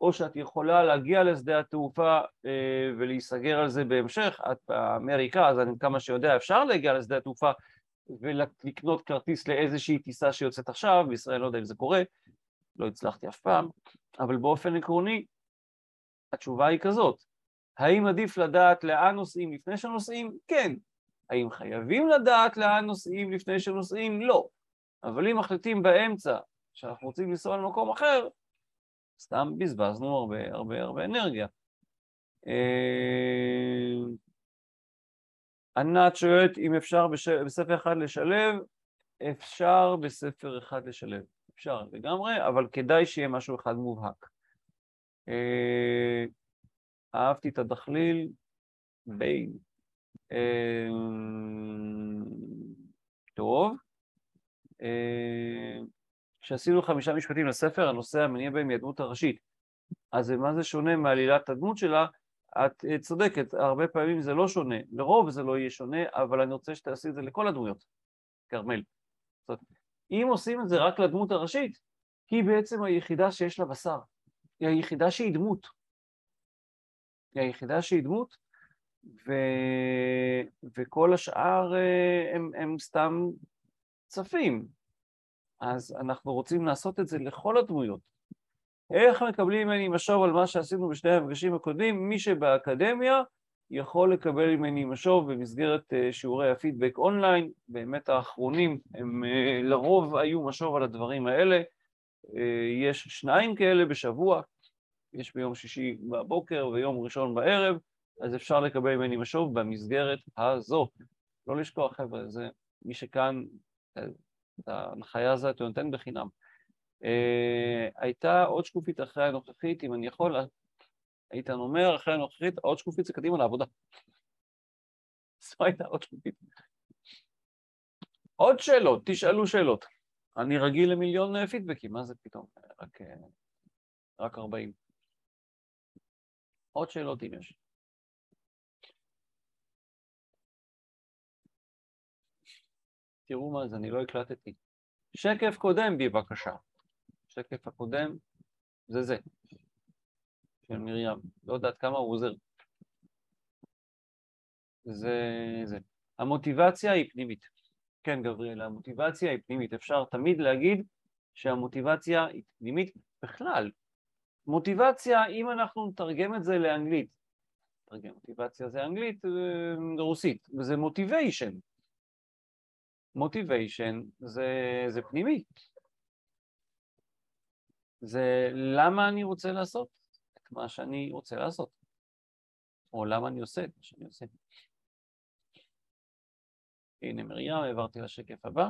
או שאת יכולה להגיע לשדה התעופה אה, ולהיסגר על זה בהמשך, את באמריקה, אז אני כמה שיודע אפשר להגיע לשדה התעופה ולקנות כרטיס לאיזושהי טיסה שיוצאת עכשיו, בישראל לא יודע אם זה קורה, לא הצלחתי אף פעם, אבל באופן עקרוני התשובה היא כזאת, האם עדיף לדעת לאן נוסעים לפני שנוסעים? כן. האם חייבים לדעת לאן נוסעים לפני שנוסעים? לא. אבל אם מחליטים באמצע שאנחנו רוצים לנסוע למקום אחר, סתם בזבזנו הרבה הרבה הרבה אנרגיה. אה, ענת שואלת אם אפשר בספר אחד לשלב, אפשר בספר אחד לשלב, אפשר לגמרי, אבל כדאי שיהיה משהו אחד מובהק. אה, אהבתי את הדחליל, בין. אה, טוב. כשעשינו חמישה משפטים לספר, הנושא המניע בהם היא הדמות הראשית. אז מה זה שונה מעלילת הדמות שלה? את אה, צודקת, הרבה פעמים זה לא שונה, לרוב זה לא יהיה שונה, אבל אני רוצה שתעשי את זה לכל הדמויות, כרמל. אם עושים את זה רק לדמות הראשית, היא בעצם היחידה שיש לה בשר, היא היחידה שהיא דמות. היא היחידה שהיא דמות, ו... וכל השאר אה, הם, הם סתם צפים, אז אנחנו רוצים לעשות את זה לכל הדמויות. איך מקבלים ממני משוב על מה שעשינו בשני המפגשים הקודמים? מי שבאקדמיה יכול לקבל ממני משוב במסגרת אה, שיעורי הפידבק אונליין, באמת האחרונים הם אה, לרוב היו משוב על הדברים האלה, אה, יש שניים כאלה בשבוע, יש ביום שישי בבוקר ויום ראשון בערב, אז אפשר לקבל ממני משוב במסגרת הזו. לא לשכוח חבר'ה, זה מי שכאן את ההנחיה הזאת הוא נותן בחינם. Uh, הייתה עוד שקופית אחרי הנוכחית, אם אני יכול, איתן אומר, אחרי הנוכחית, עוד שקופית זה קדימה לעבודה. (laughs) זו הייתה עוד שקופית. עוד שאלות, תשאלו שאלות. אני רגיל למיליון אה, פידבקים, מה זה פתאום? רק, אה, רק 40. עוד שאלות אם יש. תראו מה זה, אני לא הקלטתי. שקף קודם בבקשה. שקף הקודם זה זה, של מרים. לא יודעת כמה הוא עוזר. זה זה. המוטיבציה היא פנימית. כן, גבריאל, המוטיבציה היא פנימית. אפשר תמיד להגיד שהמוטיבציה היא פנימית בכלל. מוטיבציה, אם אנחנו נתרגם את זה לאנגלית, נתרגם מוטיבציה זה אנגלית, אה, רוסית, וזה מוטיביישן. מוטיביישן זה, זה פנימי. זה למה אני רוצה לעשות את מה שאני רוצה לעשות, או למה אני עושה את מה שאני עושה. הנה מרים, העברתי לשקף הבא.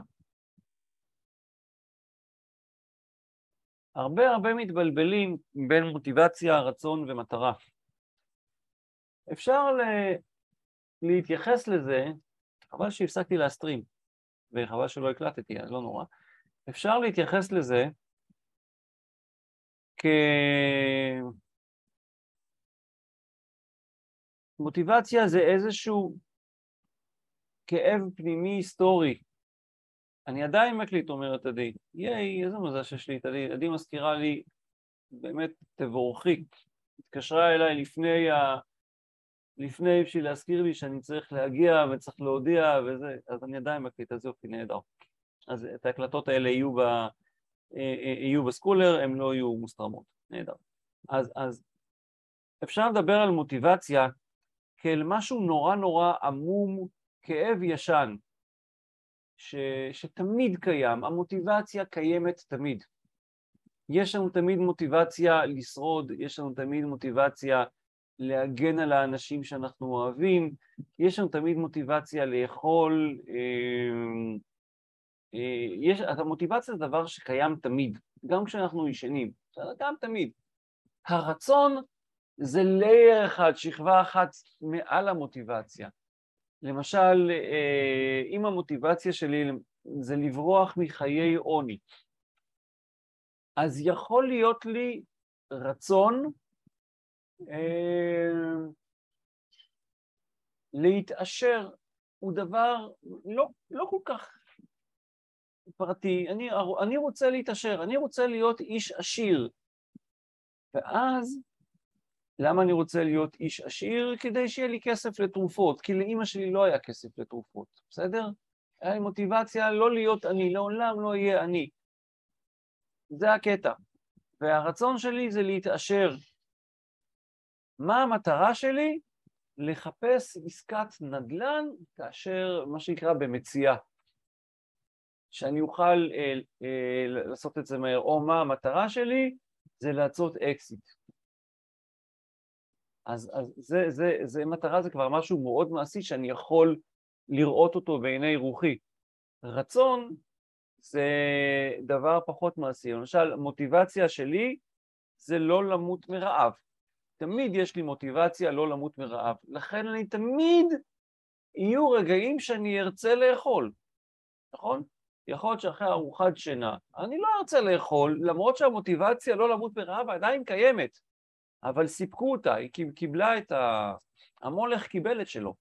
הרבה הרבה מתבלבלים בין מוטיבציה, רצון ומטרה. אפשר ל... להתייחס לזה, חבל שהפסקתי להסטרים, וחבל שלא הקלטתי, אז לא נורא. אפשר להתייחס לזה כמוטיבציה זה איזשהו כאב פנימי היסטורי. אני עדיין מקליט, אומרת עדי. ייי, איזה מזל שיש לי את עדי. עדי מזכירה לי, באמת, תבורכי. התקשרה אליי לפני, ה... לפני בשביל להזכיר לי שאני צריך להגיע וצריך להודיע וזה, אז אני עדיין מקליט, אז יופי, נהדר. אז את ההקלטות האלה יהיו, ב... אה, אה, יהיו בסקולר, הן לא יהיו מוסתרמות. נהדר. אז, אז אפשר לדבר על מוטיבציה כאל משהו נורא נורא עמום, כאב ישן, ש, שתמיד קיים, המוטיבציה קיימת תמיד. יש לנו תמיד מוטיבציה לשרוד, יש לנו תמיד מוטיבציה להגן על האנשים שאנחנו אוהבים, יש לנו תמיד מוטיבציה לאכול, אה, אה, יש, המוטיבציה זה דבר שקיים תמיד, גם כשאנחנו ישנים, גם תמיד. הרצון זה לייר אחד, שכבה אחת מעל המוטיבציה. למשל, אה, אם המוטיבציה שלי זה לברוח מחיי עוני, אז יכול להיות לי רצון להתעשר, הוא דבר לא, לא כל כך פרטי, אני, אני רוצה להתעשר, אני רוצה להיות איש עשיר, ואז למה אני רוצה להיות איש עשיר? כדי שיהיה לי כסף לתרופות, כי לאימא שלי לא היה כסף לתרופות, בסדר? היה לי מוטיבציה לא להיות אני, לעולם לא אהיה אני. זה הקטע. והרצון שלי זה להתעשר. מה המטרה שלי? לחפש עסקת נדל"ן כאשר, מה שנקרא, במציאה. שאני אוכל אה, אה, לעשות את זה מהר, או מה המטרה שלי? זה לעשות אקזיט. אז, אז זה, זה, זה מטרה, זה כבר משהו מאוד מעשי שאני יכול לראות אותו בעיני רוחי. רצון זה דבר פחות מעשי. למשל, מוטיבציה שלי זה לא למות מרעב. תמיד יש לי מוטיבציה לא למות מרעב. לכן אני תמיד, יהיו רגעים שאני ארצה לאכול, נכון? יכול להיות שאחרי ארוחת שינה אני לא ארצה לאכול, למרות שהמוטיבציה לא למות מרעב עדיין קיימת. אבל סיפקו אותה, היא קיבלה את ה... המולך קיבל את שלו.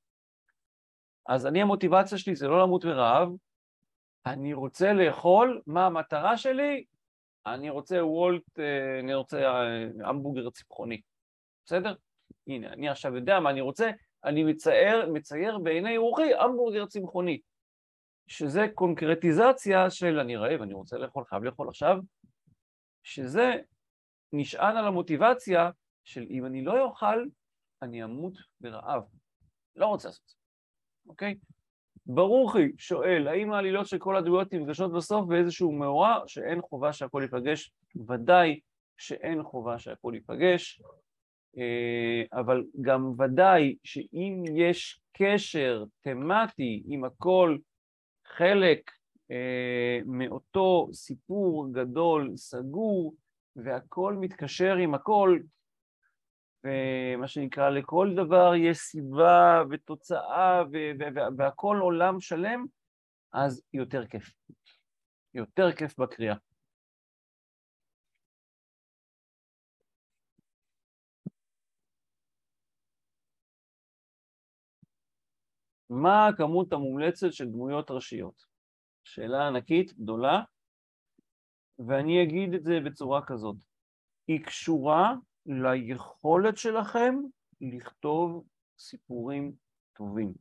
אז אני, המוטיבציה שלי זה לא למות מרעב, אני רוצה לאכול, מה המטרה שלי? אני רוצה וולט, אה, אני רוצה אה, המבורגר צמחוני, בסדר? הנה, אני עכשיו יודע מה אני רוצה, אני מצייר, מצייר בעיני רוחי המבורגר צמחוני, שזה קונקרטיזציה של אני רעב, אני רוצה לאכול, חייב לאכול עכשיו, שזה נשען על המוטיבציה של אם אני לא אוכל, אני אמות ברעב. לא רוצה לעשות את זה, אוקיי? ברוכי שואל, האם העלילות של כל הדמויות נפגשות בסוף באיזשהו מאורע שאין חובה שהכל ייפגש? ודאי שאין חובה שהכל ייפגש, אבל גם ודאי שאם יש קשר תמטי עם הכל חלק אה, מאותו סיפור גדול, סגור, והכל מתקשר עם הכל, ומה שנקרא, לכל דבר יש סיבה ותוצאה והכל עולם שלם, אז יותר כיף. יותר כיף בקריאה. מה הכמות המומלצת של דמויות ראשיות? שאלה ענקית, גדולה, ואני אגיד את זה בצורה כזאת. היא קשורה ליכולת שלכם לכתוב סיפורים טובים.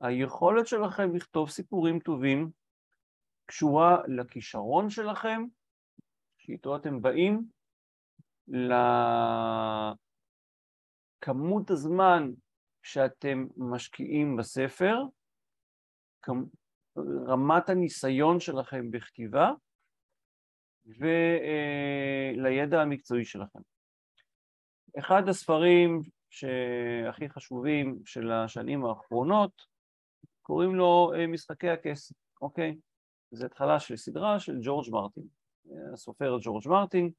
היכולת שלכם לכתוב סיפורים טובים קשורה לכישרון שלכם, שאיתו אתם באים, לכמות הזמן שאתם משקיעים בספר, רמת הניסיון שלכם בכתיבה ולידע המקצועי שלכם. אחד הספרים שהכי חשובים של השנים האחרונות, קוראים לו משחקי הכס, אוקיי? זה התחלה של סדרה של ג'ורג' מרטין, הסופר ג'ורג' מרטין.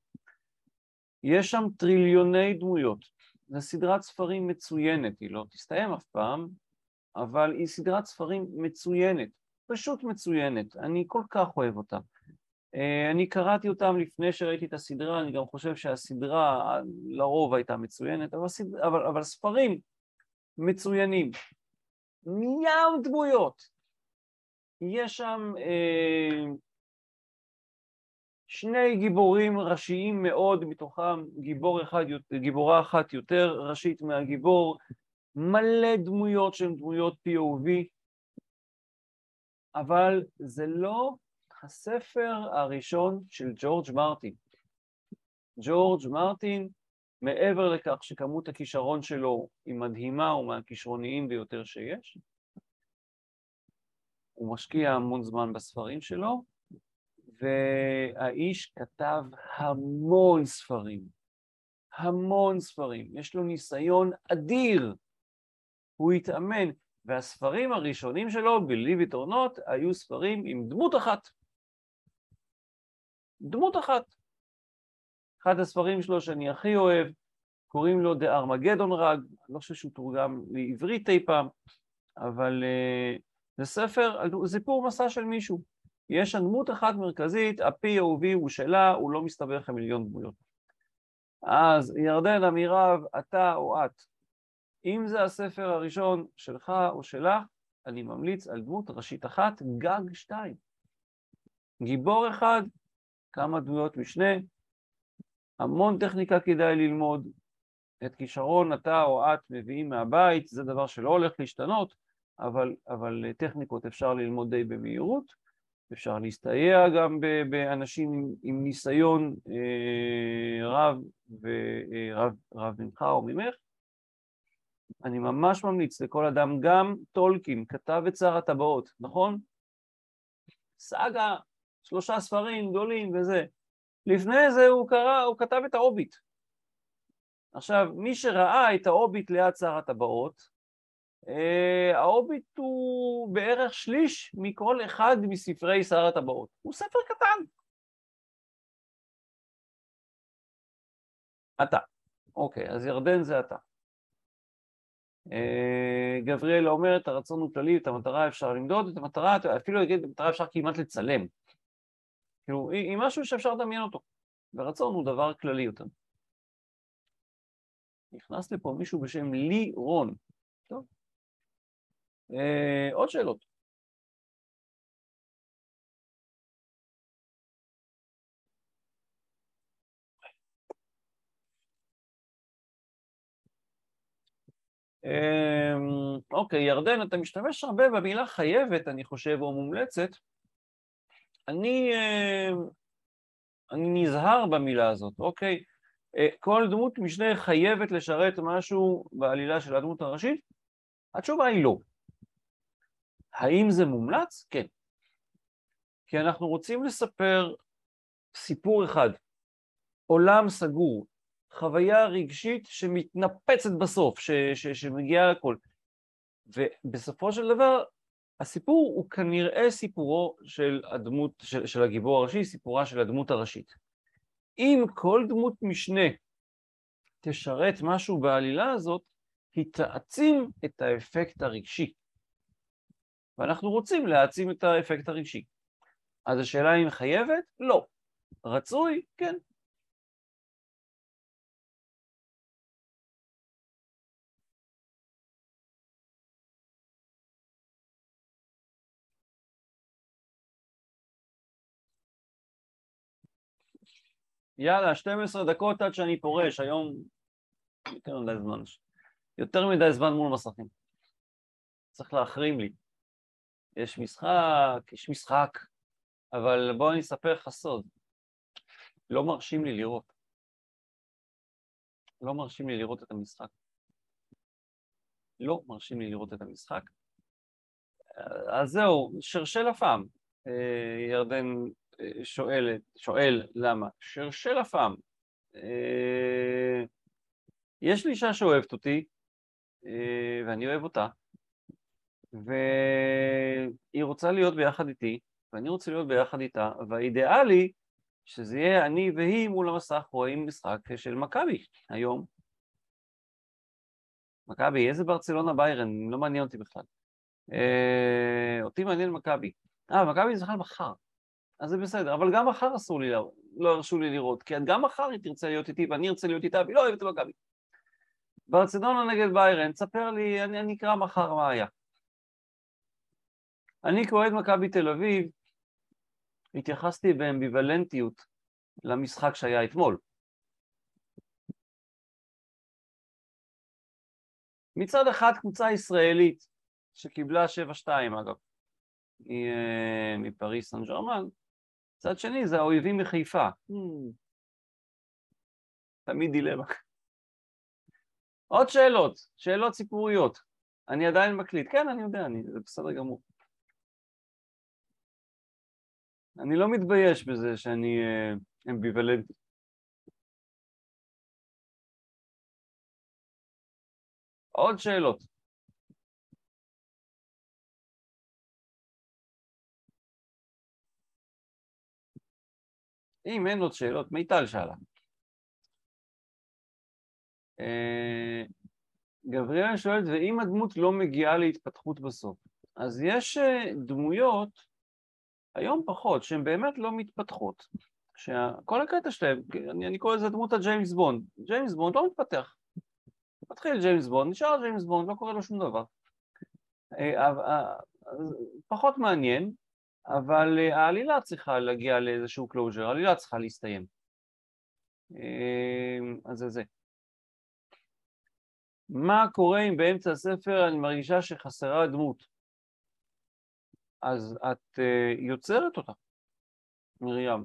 יש שם טריליוני דמויות. זו סדרת ספרים מצוינת, היא לא תסתיים אף פעם, אבל היא סדרת ספרים מצוינת, פשוט מצוינת, אני כל כך אוהב אותה. אה, אני קראתי אותם לפני שראיתי את הסדרה, אני גם חושב שהסדרה לרוב הייתה מצוינת, אבל, סד... אבל, אבל ספרים מצוינים. ים דמויות. יש שם אה, שני גיבורים ראשיים מאוד, מתוכם גיבור אחד, גיבורה אחת יותר ראשית מהגיבור, מלא דמויות שהן דמויות POV, אבל זה לא הספר הראשון של ג'ורג' מרטין. ג'ורג' מרטין, מעבר לכך שכמות הכישרון שלו היא מדהימה, הוא מהכישרוניים ביותר שיש, הוא משקיע המון זמן בספרים שלו, והאיש כתב המון ספרים, המון ספרים, יש לו ניסיון אדיר, הוא התאמן, והספרים הראשונים שלו, or not, היו ספרים עם דמות אחת. דמות אחת. אחד הספרים שלו שאני הכי אוהב, קוראים לו The Armageddon Rug, אני לא חושב שהוא תורגם לעברית אי פעם, אבל uh, זה ספר, סיפור מסע של מישהו. יש שם דמות אחת מרכזית, ה-POV הוא שלה, הוא לא מסתבך עם מיליון דמויות. אז ירדן, אמירב, אתה או את, אם זה הספר הראשון שלך או שלך, אני ממליץ על דמות ראשית אחת, גג שתיים. גיבור אחד, כמה דמויות משנה, המון טכניקה כדאי ללמוד, את כישרון אתה או את מביאים מהבית, זה דבר שלא הולך להשתנות, אבל, אבל טכניקות אפשר ללמוד די במהירות, אפשר להסתייע גם באנשים עם, ניסיון אה, רב ורב אה, רב ממך או ממך. אני ממש ממליץ לכל אדם, גם טולקין כתב את שר הטבעות, נכון? סאגה, שלושה ספרים גדולים וזה. לפני זה הוא קרא, הוא כתב את ההוביט. עכשיו, מי שראה את ההוביט ליד שר הטבעות, ההוביט הוא בערך שליש מכל אחד מספרי שר הטבעות. הוא ספר קטן. אתה. אוקיי, אז ירדן זה אתה. אה, גבריאלה אומרת, הרצון הוא כללי, את המטרה אפשר למדוד, את המטרה, אפילו להגיד, את המטרה אפשר כמעט לצלם. כאילו, היא משהו שאפשר לדמיין אותו, ורצון הוא דבר כללי יותר. נכנס לפה מישהו בשם לי רון. טוב. אה, עוד שאלות. אמ, אוקיי, ירדן, אתה משתמש הרבה במילה חייבת, אני חושב, או מומלצת. אני, אמ, אני נזהר במילה הזאת, אוקיי? אה, כל דמות משנה חייבת לשרת משהו בעלילה של הדמות הראשית? התשובה היא לא. האם זה מומלץ? כן. כי אנחנו רוצים לספר סיפור אחד, עולם סגור, חוויה רגשית שמתנפצת בסוף, ש, ש, שמגיעה לכל. ובסופו של דבר, הסיפור הוא כנראה סיפורו של הדמות, של, של הגיבור הראשי, סיפורה של הדמות הראשית. אם כל דמות משנה תשרת משהו בעלילה הזאת, היא תעצים את האפקט הרגשי. ואנחנו רוצים להעצים את האפקט הרגשי. אז השאלה אם חייבת? לא. רצוי? כן. יאללה, 12 דקות עד שאני פורש, היום יותר מדי זמן, יותר מדי זמן מול מסכים. צריך להחרים לי. יש משחק, יש משחק, אבל בוא אני אספר לך סוד. לא מרשים לי לראות. לא מרשים לי לראות את המשחק. לא מרשים לי לראות את המשחק. אז זהו, שרשל הפעם. אה, ירדן אה, שואלת, שואל למה. שרשל הפעם. אה, יש לי אישה שאוהבת אותי, ואני אוהב אותה, והיא רוצה להיות ביחד איתי, ואני רוצה להיות ביחד איתה, והאידיאלי שזה יהיה אני והיא מול המסך רואים משחק של מכבי היום. מכבי, איזה ברצלונה ביירן? לא מעניין אותי בכלל. אה, אותי מעניין מכבי. אה, מכבי זה בכלל מחר. אז זה בסדר, אבל גם מחר אסור לי, לא הרשו לי לראות, כי גם מחר היא תרצה להיות איתי ואני ארצה להיות איתה והיא לא אוהבת את מכבי. ברצלונה נגד ביירן, תספר לי, אני, אני אקרא מחר מה היה. אני כאוהד מכבי תל אביב, התייחסתי באמביוולנטיות למשחק שהיה אתמול. מצד אחד קבוצה ישראלית שקיבלה 7-2 אגב, אה, מפריס סן ג'רמן, מצד שני זה האויבים מחיפה. תמיד דילמה. עוד שאלות, שאלות סיפוריות. אני עדיין מקליט. כן, אני יודע, אני, זה בסדר גמור. אני לא מתבייש בזה שאני uh, אמביוולנטי. עוד שאלות. אם אין עוד שאלות, מיטל שאלה. אה, גבריאל שואלת, ואם הדמות לא מגיעה להתפתחות בסוף? אז יש אה, דמויות, היום פחות, שהן באמת לא מתפתחות. שכל הקטע שלהם, אני, אני קורא לזה דמות הג'יימס בונד. ג'יימס בונד לא מתפתח. מתחיל ג'יימס בונד, נשאר ג'יימס בונד, לא קורה לו שום דבר. אה, פחות מעניין, אבל העלילה צריכה להגיע לאיזשהו closure, העלילה צריכה להסתיים. אז זה זה. מה קורה אם באמצע הספר אני מרגישה שחסרה דמות? אז את uh, יוצרת אותה, מרים.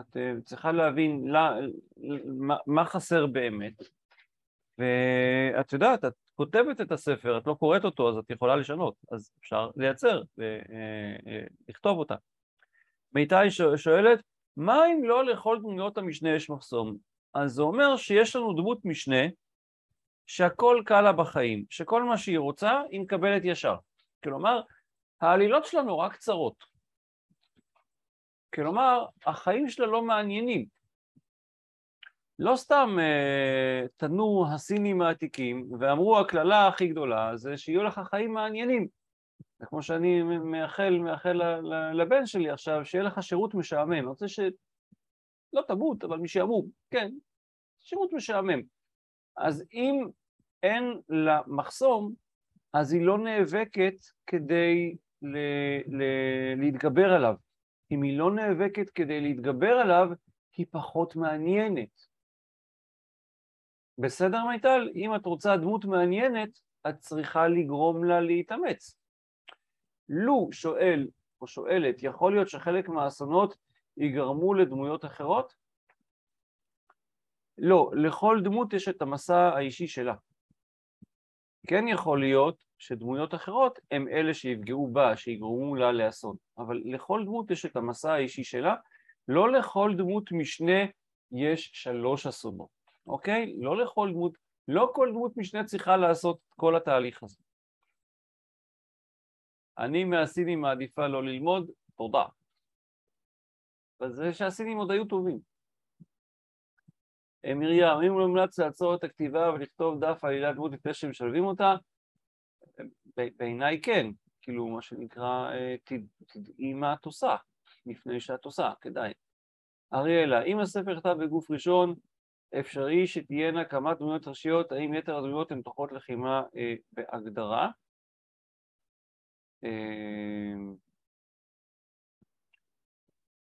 את uh, צריכה להבין לה, מה, מה חסר באמת, ואת יודעת, את כותבת את הספר, את לא קוראת אותו, אז את יכולה לשנות, אז אפשר לייצר ולכתוב אותה. מיטל שואלת, מה אם לא לכל דמויות המשנה יש מחסום? אז זה אומר שיש לנו דמות משנה שהכל קל לה בחיים, שכל מה שהיא רוצה היא מקבלת ישר. כלומר, העלילות שלה נורא קצרות. כלומר, החיים שלה לא מעניינים. לא סתם אה, תנו הסינים העתיקים ואמרו הקללה הכי גדולה זה שיהיו לך חיים מעניינים. זה כמו שאני מאחל, מאחל לבן שלי עכשיו, שיהיה לך שירות משעמם. אני רוצה ש... לא תמות, אבל משעמום, כן, שירות משעמם. אז אם אין לה מחסום, אז היא לא נאבקת כדי ל, ל, להתגבר עליו. אם היא לא נאבקת כדי להתגבר עליו, היא פחות מעניינת. בסדר מיטל? אם את רוצה דמות מעניינת, את צריכה לגרום לה להתאמץ. לו שואל או שואלת, יכול להיות שחלק מהאסונות ייגרמו לדמויות אחרות? לא, לכל דמות יש את המסע האישי שלה. כן יכול להיות שדמויות אחרות הם אלה שיפגעו בה, שיגרמו לה לאסון, אבל לכל דמות יש את המסע האישי שלה, לא לכל דמות משנה יש שלוש אסונות, אוקיי? לא לכל דמות, לא כל דמות משנה צריכה לעשות את כל התהליך הזה. אני מהסינים מעדיפה לא ללמוד, תודה. וזה שהסינים עוד היו טובים. אה, מרים, אם הוא מומלץ לעצור את הכתיבה ולכתוב דף עלילת דמות לפני שמשלבים אותה, בעיניי כן, כאילו מה שנקרא, אה, תדעי מה את עושה לפני שאת עושה, כדאי. אריאלה, אם הספר נכתב בגוף ראשון, אפשרי שתהיינה כמה דמויות ראשיות, האם יתר הדמויות הן תוכות לחימה אה, בהגדרה? אה,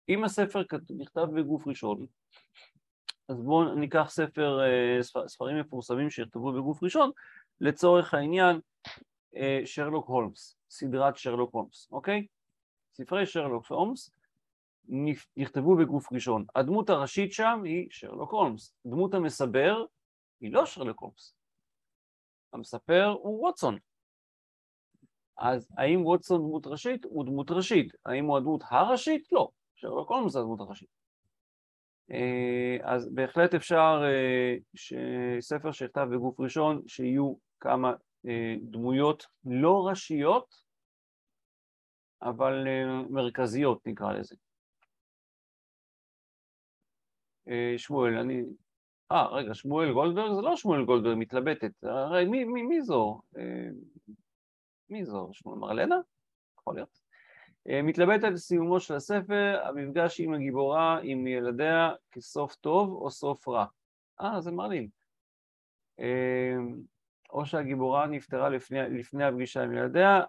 אם הספר נכתב בגוף ראשון, אז בואו ניקח ספר, ספרים מפורסמים שנכתבו בגוף ראשון, לצורך העניין שרלוק הולמס, סדרת שרלוק הולמס, אוקיי? ספרי שרלוק הולמס נכתבו בגוף ראשון. הדמות הראשית שם היא שרלוק הולמס. דמות המסבר היא לא שרלוק הולמס. המספר הוא ווטסון. אז האם ווטסון דמות ראשית? הוא דמות ראשית. האם הוא הדמות הראשית? לא. שרלוק הולמס זה הדמות הראשית. אה, אז בהחלט אפשר אה, שספר שנכתב בגוף ראשון, שיהיו כמה אה, דמויות לא ראשיות, אבל מרכזיות נקרא לזה. שמואל, אני... אה, רגע, שמואל גולדברג זה לא שמואל גולדברג, מתלבטת. הרי מי, מי, מי זו? מי זו? שמואל מרלנה? יכול להיות. אה, מתלבטת לסיומו של הספר, המפגש עם הגיבורה, עם ילדיה, כסוף טוב או סוף רע. אה, זה מרלין. או שהגיבורה נפטרה לפני, לפני הפגישה עם ילדיה.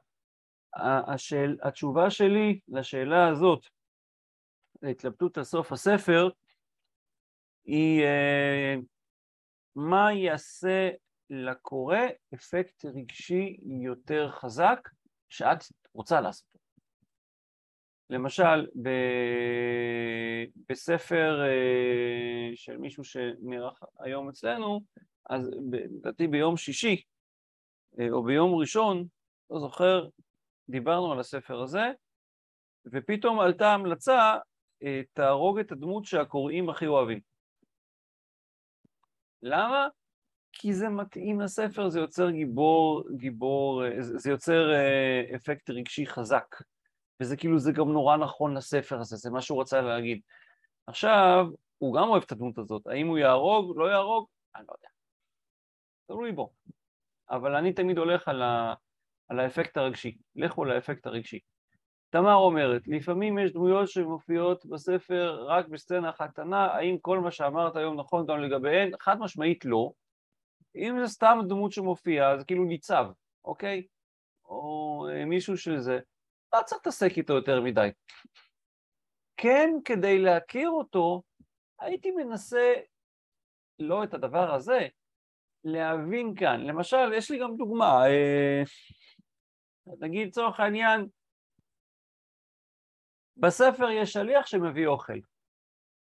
השאל, התשובה שלי לשאלה הזאת, להתלבטות על סוף הספר, היא אה, מה יעשה לקורא אפקט רגשי יותר חזק שאת רוצה לעשות. למשל, ב... בספר אה, של מישהו שנערך היום אצלנו, אז לדעתי ביום שישי אה, או ביום ראשון, לא זוכר, דיברנו על הספר הזה, ופתאום עלתה המלצה, אה, תהרוג את הדמות שהקוראים הכי אוהבים. למה? כי זה מתאים לספר, זה יוצר גיבור, גיבור, זה יוצר אפקט רגשי חזק. וזה כאילו, זה גם נורא נכון לספר הזה, זה מה שהוא רצה להגיד. עכשיו, הוא גם אוהב את הדמות הזאת, האם הוא יהרוג, לא יהרוג, אני לא יודע. תלוי בו. אבל אני תמיד הולך על, ה... על האפקט הרגשי, לכו על האפקט הרגשי. תמר אומרת, לפעמים יש דמויות שמופיעות בספר רק בסצנה אחת קטנה, האם כל מה שאמרת היום נכון גם לגביהן? חד משמעית לא. אם זה סתם דמות שמופיעה, זה כאילו ניצב, אוקיי? או אה, מישהו של זה. לא צריך להתעסק איתו יותר מדי. כן, כדי להכיר אותו, הייתי מנסה, לא את הדבר הזה, להבין כאן. למשל, יש לי גם דוגמה, אה, נגיד לצורך העניין, בספר יש שליח שמביא אוכל.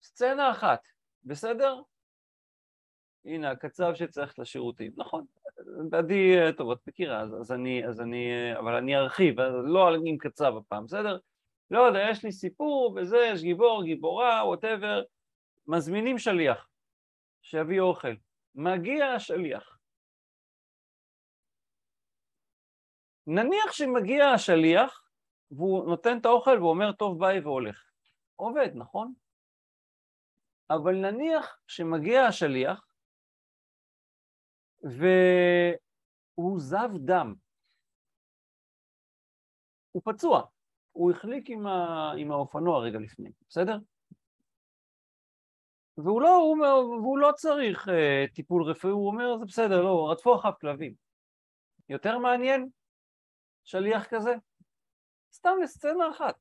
סצנה אחת, בסדר? הנה, הקצב שצריך לשירותים, נכון. עדי, טוב, את מכירה, אז, אז, אני, אז אני, אבל אני ארחיב, לא עם קצב הפעם, בסדר? לא יודע, יש לי סיפור וזה, יש גיבור, גיבורה, ווטאבר, מזמינים שליח שיביא אוכל. מגיע השליח. נניח שמגיע השליח והוא נותן את האוכל ואומר טוב ביי והולך. עובד, נכון? אבל נניח שמגיע השליח והוא זב דם. הוא פצוע, הוא החליק עם, ה... עם האופנוע רגע לפני, בסדר? והוא לא, הוא, והוא לא צריך uh, טיפול רפואי, הוא אומר, זה בסדר, לא, רדפו אחריו כלבים. יותר מעניין שליח כזה? סתם לסצנה אחת.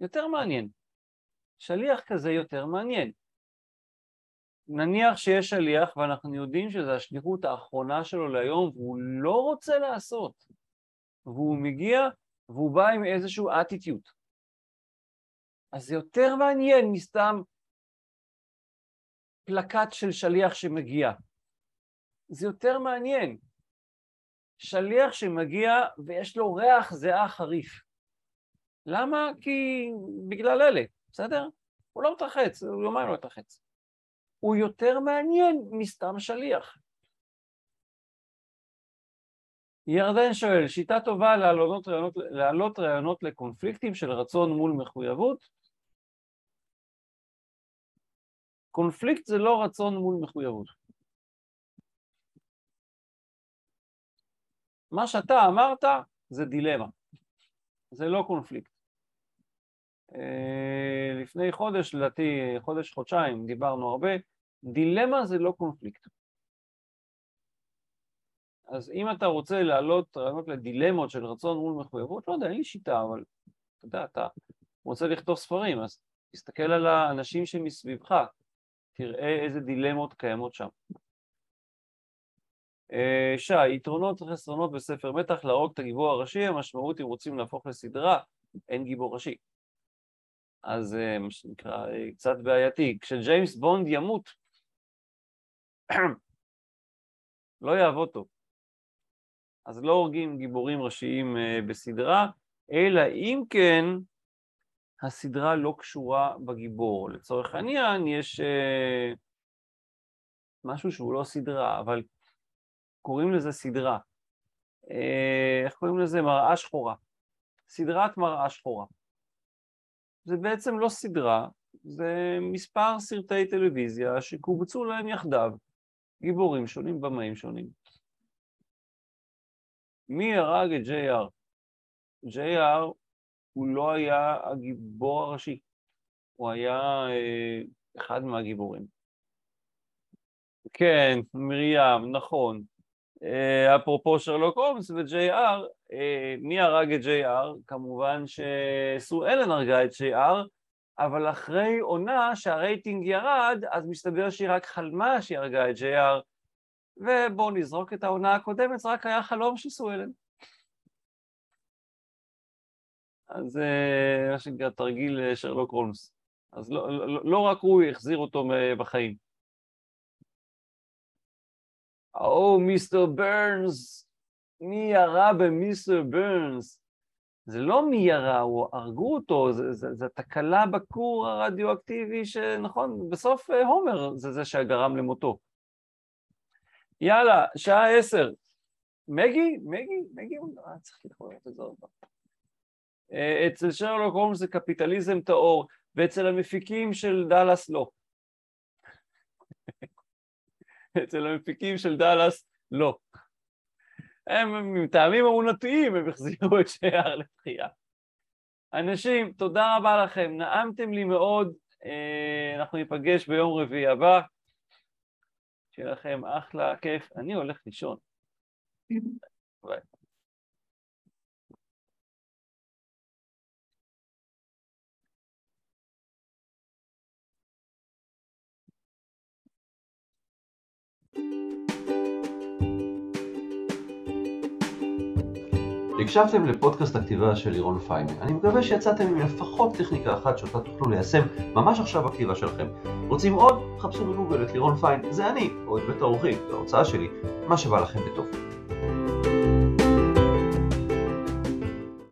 יותר מעניין. שליח כזה יותר מעניין. נניח שיש שליח ואנחנו יודעים שזו השליחות האחרונה שלו להיום והוא לא רוצה לעשות, והוא מגיע והוא בא עם איזשהו אטיטיוט. אז זה יותר מעניין מסתם פלקט של שליח שמגיע. זה יותר מעניין. שליח שמגיע ויש לו ריח זיעה חריף. למה? כי בגלל אלה, בסדר? הוא לא מתרחץ, הוא יומיים לא מתרחץ. הוא יותר מעניין מסתם שליח. ירדן שואל, שיטה טובה להעלות רעיונות, להעלות רעיונות לקונפליקטים של רצון מול מחויבות? קונפליקט זה לא רצון מול מחויבות. מה שאתה אמרת זה דילמה, זה לא קונפליקט. אה, לפני חודש, לדעתי חודש, חודשיים, דיברנו הרבה, דילמה זה לא קונפליקט. אז אם אתה רוצה להעלות רעיונות לדילמות של רצון מול מחויבות, לא יודע, אין לי שיטה, אבל אתה יודע, אתה רוצה לכתוב ספרים, אז תסתכל על האנשים שמסביבך, תראה איזה דילמות קיימות שם. אה, שי, יתרונות וחסרונות בספר מתח להרוג את הגיבור הראשי, המשמעות אם רוצים להפוך לסדרה, אין גיבור ראשי. אז אה, מה שנקרא, אה, קצת בעייתי. כשג'יימס בונד ימות, (clears throat) לא יעבוד טוב. אז לא הורגים גיבורים ראשיים בסדרה, אלא אם כן הסדרה לא קשורה בגיבור. לצורך העניין יש משהו שהוא לא סדרה, אבל קוראים לזה סדרה. אה, איך קוראים לזה? מראה שחורה. סדרת מראה שחורה. זה בעצם לא סדרה, זה מספר סרטי טלוויזיה שקובצו להם יחדיו, גיבורים שונים, במאים שונים. מי הרג את JR? JR הוא לא היה הגיבור הראשי, הוא היה אה, אחד מהגיבורים. כן, מרים, נכון. אה, אפרופו שרלוק הולמס ו-JR, אה, מי הרג את JR? כמובן שסו אלן הרגה את JR, אבל אחרי עונה שהרייטינג ירד, אז מסתבר שהיא רק חלמה שהיא הרגה את JR, ובואו נזרוק את העונה הקודמת, זה רק היה חלום של סו אז אה, מה שנקרא תרגיל שרלוק הולמס. אז לא, לא, לא רק הוא החזיר אותו בחיים. או, מיסטר ברנס, מי ירה במיסטר ברנס? זה לא מי ירה, הוא הרגו אותו, זו תקלה בכור הרדיואקטיבי שנכון, בסוף אה, הומר זה זה שגרם למותו. יאללה, שעה עשר. מגי? מגי? מגי? אה, צריך לקרוא את זה עוד פעם. אה, אצל שרלוק הולמס זה קפיטליזם טהור, ואצל המפיקים של דאלאס לא. (laughs) אצל המפיקים של דאלאס לא. הם מטעמים אמונתיים הם החזירו את שיער לתחייה. אנשים, תודה רבה לכם, נעמתם לי מאוד, אה, אנחנו ניפגש ביום רביעי הבא, שיהיה לכם אחלה כיף, אני הולך לישון. (laughs) ביי. הקשבתם לפודקאסט הכתיבה של לירון פייני. אני מקווה שיצאתם עם לפחות טכניקה אחת שאותה תוכלו ליישם ממש עכשיו בכתיבה שלכם. רוצים עוד? חפשו בגוגל את לירון פיין, זה אני, או את בית האורחים, ההוצאה שלי, מה שבא לכם בטוב.